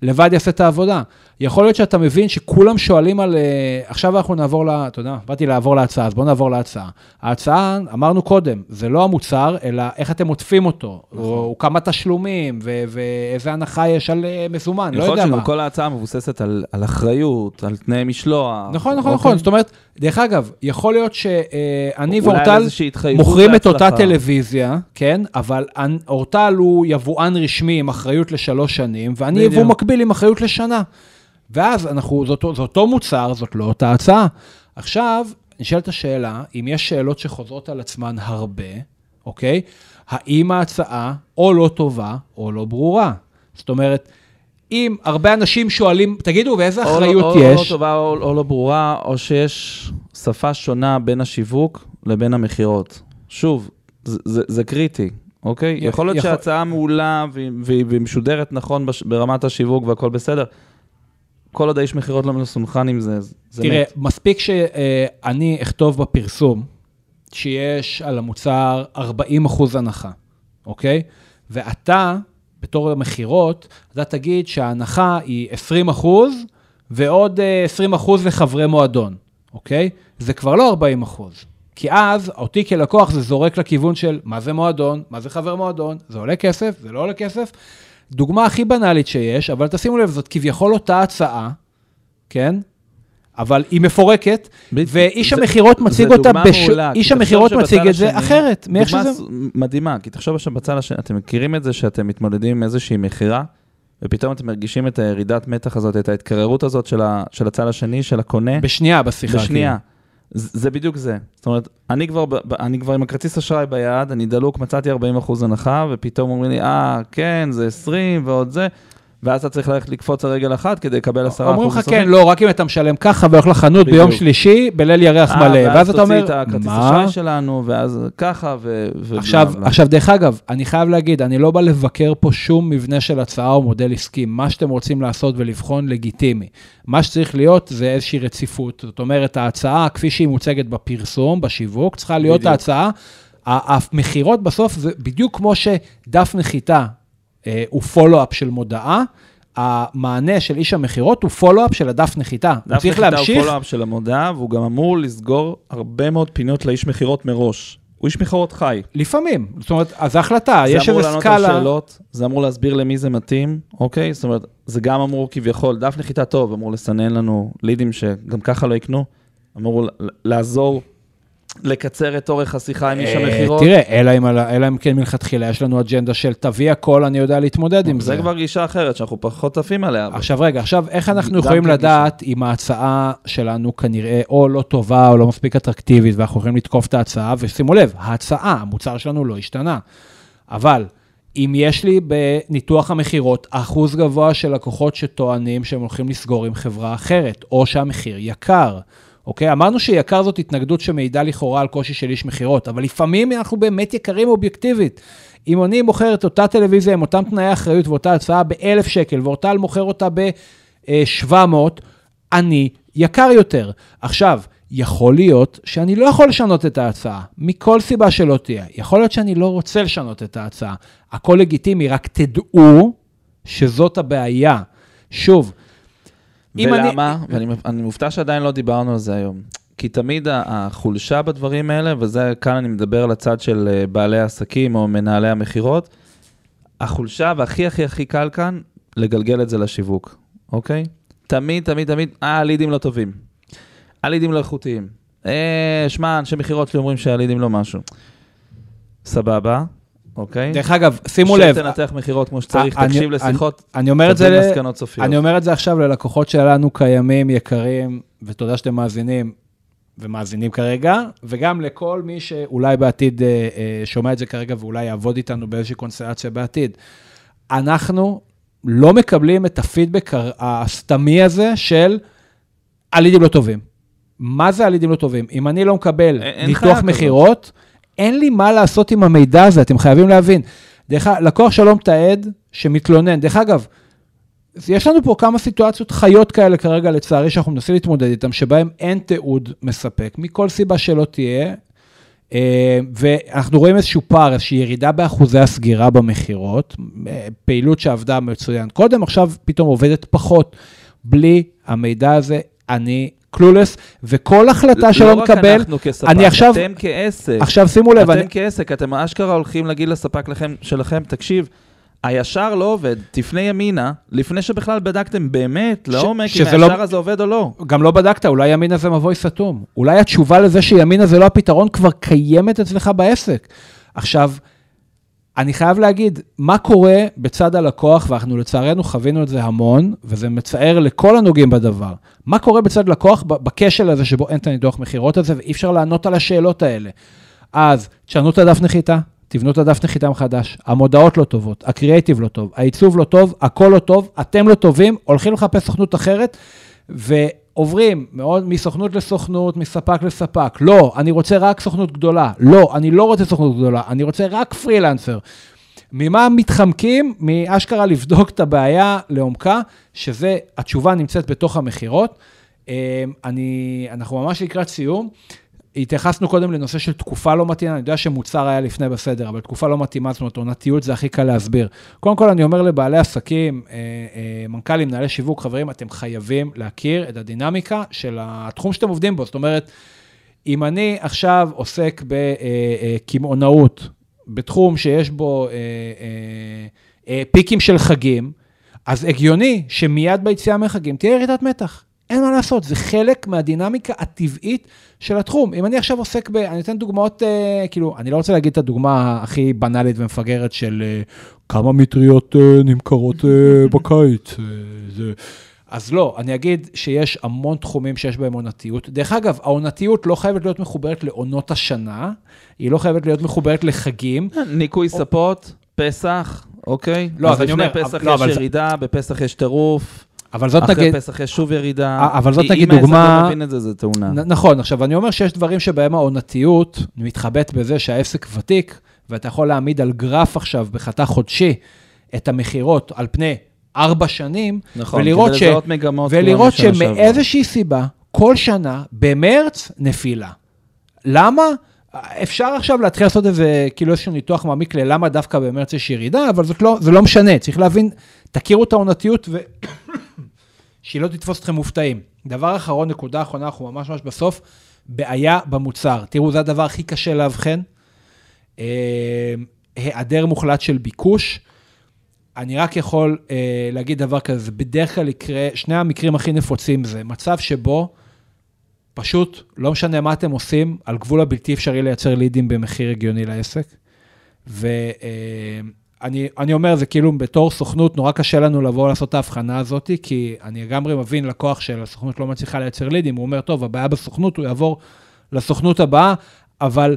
לבד יעשה את העבודה. יכול להיות שאתה מבין שכולם שואלים על... אה, עכשיו אנחנו נעבור ל... אתה יודע, באתי לעבור להצעה, אז בואו נעבור להצעה. ההצעה, אמרנו קודם, זה לא המוצר, אלא איך אתם עוטפים אותו, נכון. או כמה תשלומים, ו- ואיזה הנחה יש על אה, מזומן, לא יכול יודע להיות מה. שגם כל ההצעה מבוססת על, על אחריות, על תנאי משלוח. נכון, נכון, אוקיי? נכון. זאת אומרת, דרך אגב, יכול להיות שאני על ואורטל מוכרים את אותה. טלוויזיה, כן? אבל אורטל הוא יבואן רשמי עם אחריות לשלוש שנים, ואני. יבוא מקביל עם אחריות לשנה. ואז אנחנו, זה אותו, זה אותו מוצר, זאת לא אותה הצעה. עכשיו, נשאלת השאלה, אם יש שאלות שחוזרות על עצמן הרבה, אוקיי? האם ההצעה או לא טובה או לא ברורה? זאת אומרת, אם הרבה אנשים שואלים, תגידו, ואיזה לא- אחריות או, יש? או לא טובה או, או לא ברורה, או שיש שפה שונה בין השיווק לבין המכירות. שוב, זה, זה, זה קריטי, אוקיי? יכול להיות יכול- שההצעה מעולה והיא, משודרת נכון בש, ברמת השיווק והכל בסדר. כל עוד האיש מכירות לא מסונכן עם זה, זה תראה, מת. מספיק שאני אכתוב בפרסום שיש על המוצר 40 אחוז הנחה, אוקיי? ואתה, בתור המכירות, אתה תגיד שההנחה היא 20 אחוז, ועוד אה, 20 אחוז לחברי מועדון, אוקיי? זה כבר לא 40 אחוז. כי אז, אותי כלקוח זה זורק לכיוון של מה זה מועדון, מה זה חבר מועדון, זה עולה כסף, זה לא עולה כסף. דוגמה הכי בנאלית שיש, אבל תשימו לב, זאת כביכול אותה הצעה, כן? אבל היא מפורקת. ואיש זה- המכירות מציג אותה, דוגמה בש... מעולה, איש המכירות מציג את זה השני- אחרת, מאיך דוגמה שזה... ס- מדהימה, כי תחשוב שבצד השני, אתם מכירים את זה שאתם מתמודדים עם איזושהי מכירה, ופתאום אתם מרגישים את הירידת מתח הזאת, את ההתקררות הזאת של, ה, של הצד השני, של הקונה, בשנייה בשיחה. בשנייה. זה זה בדיוק זה. זאת אומרת, אני כבר, אני כבר עם הכרטיס אשראי ביד, אני דלוק, מצאתי 40% הנחה, ופתאום אומרים לי, אה, כן, זה 20 ועוד זה, ואז אתה צריך ללכת לקפוץ על רגל אחת כדי לקבל 10% כאילו. אומרים לך, נוספים. כן, לא, רק אם אתה משלם ככה והולך לחנות בדיוק. ביום שלישי, בליל ירח אה, מלא. ואז אתה אומר, תוציא את הכרטיס מה? אשראי שלנו, ואז ככה, ו... עכשיו, בלה. עכשיו, דרך אגב, אני חייב להגיד, אני לא בא לבקר פה שום מבנה של הצעה או מודל עסקי. מה שאתם רוצים לעשות ולבחון לגיטימי. מה שצריך להיות זה איזושהי רציפות. זאת אומרת, ההצעה, כפי שהיא מוצגת בפרסום, בשיווק, צריכה להיות בדיוק. ההצעה. המכירות בסוף זה בדיוק כמו שדף נחיתה הוא פולו-אפ של מודעה, המענה של איש המכירות הוא פולו-אפ של הדף נחיתה. הוא דף צריך נחיתה הוא להמשיך, פולו-אפ של המודעה, והוא גם אמור לסגור הרבה מאוד פינות לאיש מכירות מראש. הוא איש מכירות חי. לפעמים. זאת אומרת, אז זו החלטה, זה יש אמור איזו לענות על סקאלה. שאלות, זה אמור להסביר למי זה מתאים, אוקיי? זאת אומרת, זה גם אמור כביכול, דף נחיתה טוב, אמור לסנן לנו לידים שגם ככה לא יקנו, אמור לעזור לקצר את אורך השיחה עם איש אה, המכירות. תראה, אלא אם, כן מלכתחילה יש לנו אג'נדה של תביא הכל, אני יודע להתמודד עם זה. זה כבר גישה אחרת, שאנחנו פחות עפים עליה. עכשיו רגע, עכשיו איך אנחנו גם יכולים כן לדעת אם ההצעה שלנו כנראה או לא טובה או לא מספיק אטרקטיבית ואנחנו יכולים לתקוף את ההצעה, ושימו לב, ההצעה, המוצר שלנו לא השתנה. אבל אם יש לי בניתוח המכירות אחוז גבוה של לקוחות שטוענים שהם הולכים לסגור עם חברה אחרת, או שהמחיר יקר, אוקיי? אמרנו שיקר זאת התנגדות שמעידה לכאורה על קושי של איש מכירות, אבל לפעמים אנחנו באמת יקרים אובייקטיבית. אם אני מוכר את אותה טלוויזיה עם אותם תנאי אחריות ואותה הצעה ב-1,000 שקל, ואורטל מוכר אותה ב-700, אני יקר יותר. עכשיו, יכול להיות שאני לא יכול לשנות את ההצעה, מכל סיבה שלא תהיה. יכול להיות שאני לא רוצה לשנות את ההצעה. הכל לגיטימי, רק תדעו שזאת הבעיה. שוב, אם אני- ולמה? ואני אני מופתע שעדיין לא דיברנו על זה היום. כי תמיד החולשה בדברים האלה, וזה, כאן אני מדבר על הצד של אה, בעלי העסקים או מנהלי המכירות, החולשה והכי הכי הכי קל כאן, לגלגל את זה לשיווק, אוקיי? תמיד, תמיד, תמיד, אה, הלידים לא טובים. הלידים לא איכותיים. אה, שמע, אנשי מכירות שלי אומרים שהלידים לא משהו. סבבה, אוקיי? דרך אגב, שימו לב, שתנתח מכירות כמו שצריך, אני- תקשיב לשיחות, אני אומר זה. אני אומר את זה עכשיו ללקוחות שלנו קיימים, יקרים, ותודה שאתם מאזינים ומאזינים כרגע, וגם לכל מי שאולי בעתיד אה, אה, שומע את זה כרגע ואולי יעבוד איתנו באיזושהי קונסטלציה בעתיד. אנחנו לא מקבלים את הפידבק הסתמי הזה של הלידים לא טובים. מה זה הלידים לא טובים? אם אני לא מקבל אין- ניתוח חיה כזאת. אין לי מה לעשות עם המידע הזה, אתם חייבים להבין. דרך אגב, לקוח שלא מתעד, שמתלונן. דרך אגב, יש לנו פה כמה סיטואציות חיות כאלה כרגע, לצערי, שאנחנו מנסים להתמודד איתן, שבהן אין תיעוד מספק, מכל סיבה שלא תהיה. אה, ואנחנו רואים איזשהו פער, איזושהי ירידה באחוזי הסגירה במכירות, אה, פעילות שעבדה מצוין קודם, עכשיו פתאום עובדת פחות. בלי המידע הזה, אני קלולס, וכל החלטה שלא לא רק נקבל, אנחנו כספק, אני עכשיו- אתם כעסק. עכשיו שימו לב, אתם אני, כעסק, אתם אשכרה הולכים להגיד לספק לכם, שלכם, תקשיב, הישר לא עובד, תפנה ימינה, לפני שבכלל בדקתם באמת, לעומק, אם שזה לא- הישר הזה עובד או לא. גם לא בדקת, אולי ימינה זה מבוי סתום. אולי התשובה לזה שימינה זה לא הפתרון כבר קיימת אצלך בעסק. עכשיו, אני חייב להגיד, מה קורה בצד הלקוח, ואנחנו לצערנו חווינו את זה המון, וזה מצער לכל הנוגעים בדבר. מה קורה בצד לקוח בכשל הזה שבו אין את הניתוח מכירות הזה, ואי אפשר לענות על השאלות האלה. אז תשנו את הדף נחיתה, תבנו את הדף נחיתה מחדש, המודעות לא טובות, הקריאייטיב לא טוב, העיצוב לא טוב, הכל לא טוב, אתם לא טובים, הולכים לחפש סוכנות אחרת, ועוברים מאוד מסוכנות לסוכנות, מספק לספק. לא, אני רוצה רק סוכנות גדולה. לא, אני לא רוצה סוכנות גדולה, אני רוצה רק פרילנסר. ממה מתחמקים? מאשכרה לבדוק את הבעיה לעומקה, שזה, התשובה נמצאת בתוך המכירות. אה, אני, אנחנו ממש לקראת סיום. התייחסנו קודם לנושא של תקופה לא מתאימה, אני יודע שמוצר היה לפני בסדר, אבל תקופה לא מתאימה, זאת אומרת, עונתיות זה הכי קל להסביר. קודם כל, אני אומר לבעלי עסקים, אה, אה, מנכ"לים, מנהלי שיווק, חברים, אתם חייבים להכיר את הדינמיקה של התחום שאתם עובדים בו. זאת אומרת, אם אני עכשיו עוסק בקמעונאות, בתחום שיש בו אה, אה, אה, פיקים של חגים, אז הגיוני שמיד ביציאה מחגים תהיה ירידת מתח. אין מה לעשות, זה חלק מהדינמיקה הטבעית של התחום. אם אני עכשיו עוסק ב... אני אתן דוגמאות, אה, כאילו, אני לא רוצה להגיד את הדוגמה הכי בנאלית ומפגרת של אה, כמה מטריות אה, נמכרות אה, בקיץ. אה, זה... אז לא, אני אגיד שיש המון תחומים שיש בהם עונתיות. דרך אגב, העונתיות לא חייבת להיות מחוברת לעונות השנה, היא לא חייבת להיות מחוברת לחגים. ניקוי ספות, פסח, אוקיי? לא, אז אני אומר, פסח לא, יש זה- ירידה, בפסח יש טירוף, אבל זאת אחרי נגיד... פסח יש שוב ירידה. אה, אבל זאת אם נגיד העסק דוגמה- לא מבין את זה, זה תאונה. נכון, עכשיו אני אומר שיש דברים שבהם העונתיות מתחבאת בזה שהעסק ותיק, ואתה יכול להעמיד על גרף עכשיו בחתך חודשי את המכירות על פני ארבע שנים, נכון, ולראות, ש... מגמות ולראות. שמאיזושהי סיבה, כל שנה, במרץ, נפילה. למה? אפשר עכשיו להתחיל לעשות איזה, כאילו איזשהו ניתוח מעמיק ללמה דווקא במרץ יש ירידה, אבל זאת לא, זה לא משנה, צריך להבין, תכירו את העונתיות ו... שהיא לא תתפוס אתכם מופתעים. דבר אחרון, נקודה אחרונה, אנחנו ממש ממש בסוף, בעיה במוצר. תראו, זה הדבר הכי קשה לאבחן. אה, היעדר מוחלט של ביקוש. אני רק יכול אה, להגיד דבר כזה, זה בדרך כלל יקרה, שני המקרים הכי נפוצים זה מצב שבו פשוט, לא משנה מה אתם עושים, על גבול הבלתי אפשרי לייצר לידים במחיר הגיוני לעסק. ואני אני אומר, זה כאילו בתור סוכנות, נורא קשה לנו לבוא לעשות את ההבחנה הזאת, כי אני לגמרי מבין לקוח של הסוכנות לא מצליחה לייצר לידים, הוא אומר, טוב, הבעיה בסוכנות, הוא יעבור לסוכנות הבאה, אבל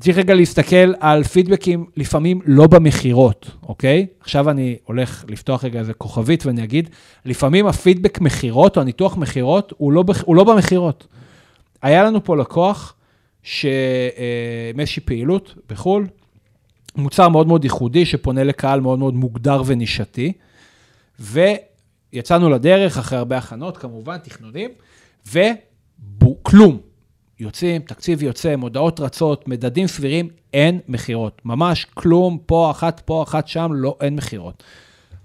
צריך רגע להסתכל על פידבקים לפעמים לא במכירות, אוקיי? עכשיו אני הולך לפתוח רגע איזה כוכבית ואני אגיד, לפעמים הפידבק מכירות או הניתוח מכירות הוא לא, הוא לא במכירות. היה לנו פה לקוח שמאיזושהי פעילות בחו"ל, מוצר מאוד מאוד ייחודי שפונה לקהל מאוד מאוד מוגדר ונישתי, ויצאנו לדרך אחרי הרבה הכנות, כמובן, תכנונים, וכלום. יוצאים, תקציב יוצא, מודעות רצות, מדדים סבירים, אין מכירות. ממש כלום, פה אחת, פה אחת, שם, לא, אין מכירות.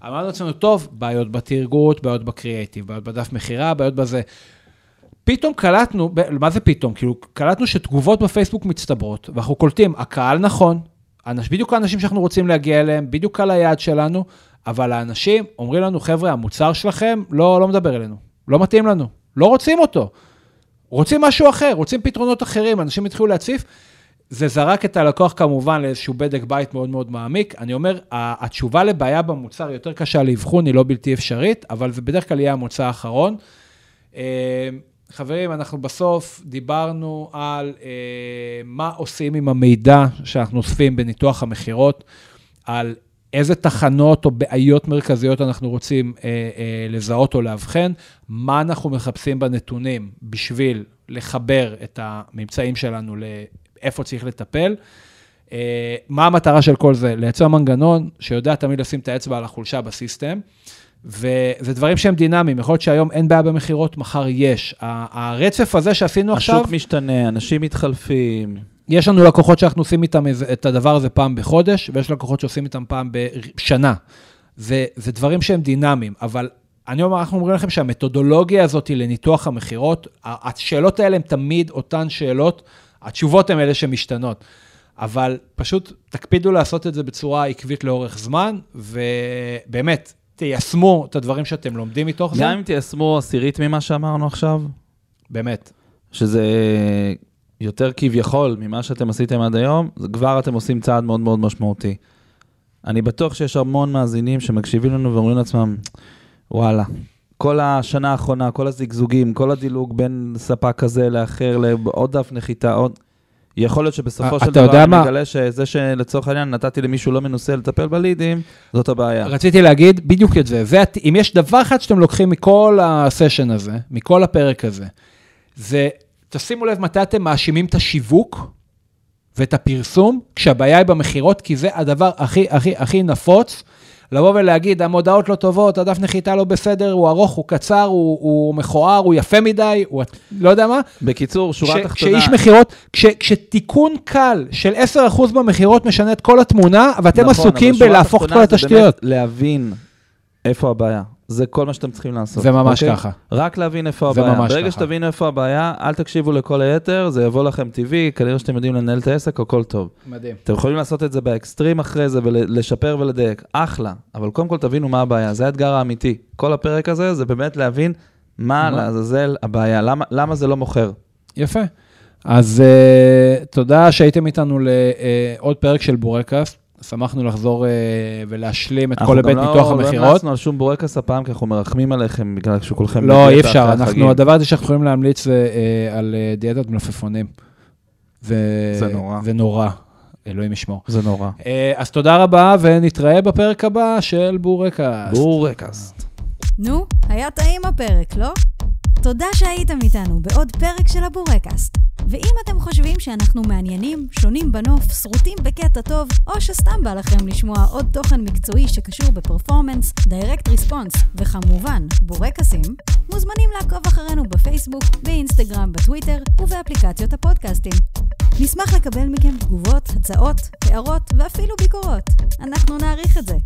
אמרנו לעצמנו, טוב, בעיות בתרגות, בעיות בקריאייטיב, בעיות בדף מכירה, בעיות בזה. פתאום קלטנו, מה זה פתאום? כאילו, קלטנו שתגובות בפייסבוק מצטברות, ואנחנו קולטים, הקהל נכון, בדיוק האנשים שאנחנו רוצים להגיע אליהם, בדיוק על היעד שלנו, אבל האנשים אומרים לנו, חבר'ה, המוצר שלכם לא, לא מדבר אלינו, לא מתאים לנו, לא רוצים אותו. רוצים משהו אחר, רוצים פתרונות אחרים, אנשים התחילו להציף. זה זרק את הלקוח כמובן לאיזשהו בדק בית מאוד מאוד מעמיק. אני אומר, התשובה לבעיה במוצר יותר קשה לאבחון, היא לא בלתי אפשרית, אבל זה בדרך כלל יהיה המוצא האחרון. חברים, אנחנו בסוף דיברנו על אה, מה עושים עם המידע שאנחנו אוספים בניתוח המכירות, על איזה תחנות או בעיות מרכזיות אנחנו רוצים אה, אה, לזהות או לאבחן, מה אנחנו מחפשים בנתונים בשביל לחבר את הממצאים שלנו לאיפה צריך לטפל. אה, מה המטרה של כל זה? לייצר מנגנון שיודע תמיד לשים את האצבע על החולשה בסיסטם. וזה דברים שהם דינמיים, יכול להיות שהיום אין בעיה במכירות, מחר יש. הרצף הזה שעשינו עכשיו, השוק משתנה, אנשים מתחלפים. יש לנו לקוחות שאנחנו עושים איתם את הדבר הזה פעם בחודש, ויש לקוחות שעושים איתם פעם בשנה. זה, זה דברים שהם דינמיים, אבל אני אומר, אנחנו אומרים לכם שהמתודולוגיה הזאת היא לניתוח המכירות, השאלות האלה הן תמיד אותן שאלות, התשובות הן אלה שמשתנות. אבל פשוט תקפידו לעשות את זה בצורה עקבית לאורך זמן, ובאמת, תיישמו את הדברים שאתם לומדים מתוך זה, גם אם תיישמו עשירית ממה שאמרנו עכשיו, באמת. שזה יותר כביכול ממה שאתם עשיתם עד היום, כבר אתם עושים צעד מאוד מאוד משמעותי. אני בטוח שיש המון מאזינים שמקשיבים לנו ואומרים לעצמם, וואלה, כל השנה האחרונה, כל הזיגזוגים, כל הדילוג בין ספק כזה לאחר, לעוד דף נחיתה, עוד... יכול להיות שבסופו אתה של דבר אני? מגלה שזה שלצורך העניין נתתי למישהו לא מנוסה לטפל בלידים, זאת הבעיה. רציתי להגיד בדיוק את זה. זה, הת- אם יש דבר אחד שאתם לוקחים מכל הסשן הזה, מכל הפרק הזה, זה, תשימו לב מתי אתם מאשימים את השיווק ואת הפרסום, כשהבעיה היא במכירות, כי זה הדבר הכי הכי הכי נפוץ. לבוא ולהגיד, המודעות לא טובות, הדף נחיתה לא בסדר, הוא ארוך, הוא קצר, הוא, הוא מכוער, הוא יפה מדי, הוא לא יודע מה. בקיצור, שורה תחתונה, כשאיש מכירות, כש, כשתיקון קל של 10% במכירות משנה את כל התמונה, ואתם נכון, עסוקים בלהפוך את כל התשתיות. להבין איפה הבעיה. זה כל מה שאתם צריכים לעשות. זה ממש אוקיי? ככה. רק להבין איפה זה הבעיה. ממש ברגע ככה. שתבינו איפה הבעיה, אל תקשיבו לכל היתר, זה יבוא לכם טבעי, כנראה שאתם יודעים לנהל את העסק, הכל טוב. מדהים. אתם יכולים לעשות את זה באקסטרים אחרי זה ולשפר ולדייק, אחלה. אבל קודם כל תבינו מה הבעיה, זה האתגר האמיתי. כל הפרק הזה זה באמת להבין מה מה? לעזאזל הבעיה, למה, למה זה לא מוכר. יפה. אז uh, תודה שהייתם איתנו לעוד פרק של בורקאסט. שמחנו לחזור uh, ולהשלים את כל היבט ניתוח אנחנו לא המכירות. המלצנו על שום בורקס הפעם, כי אנחנו מרחמים עליכם בגלל שכולכם... לא, אי אפשר. אנחנו. הדבר הזה שאנחנו יכולים להמליץ זה uh, על uh, דיאטת מלפפונים. ו... זה נורא. זה נורא. אלוהים ישמור. זה נורא. Uh, אז תודה רבה, ונתראה בפרק הבא של בורקאסט. בורקס. נו, היה טעים הפרק, לא? תודה שהייתם איתנו בעוד פרק של הבורקאסט. ואם אתם חושבים שאנחנו מעניינים, שונים בנוף, שרוטים בקטע טוב, או שסתם בא לכם לשמוע עוד תוכן מקצועי שקשור ב performance, direct response, וכמובן בורקסים, מוזמנים לעקוב אחרינו בפייסבוק, באינסטגרם, בטוויטר ובאפליקציות הפודקאסטים. נשמח לקבל מכם תגובות, הצעות, הערות ואפילו ביקורות. אנחנו נעריך את זה.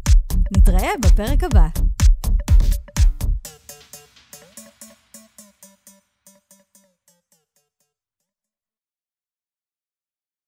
נתראה בפרק הבא.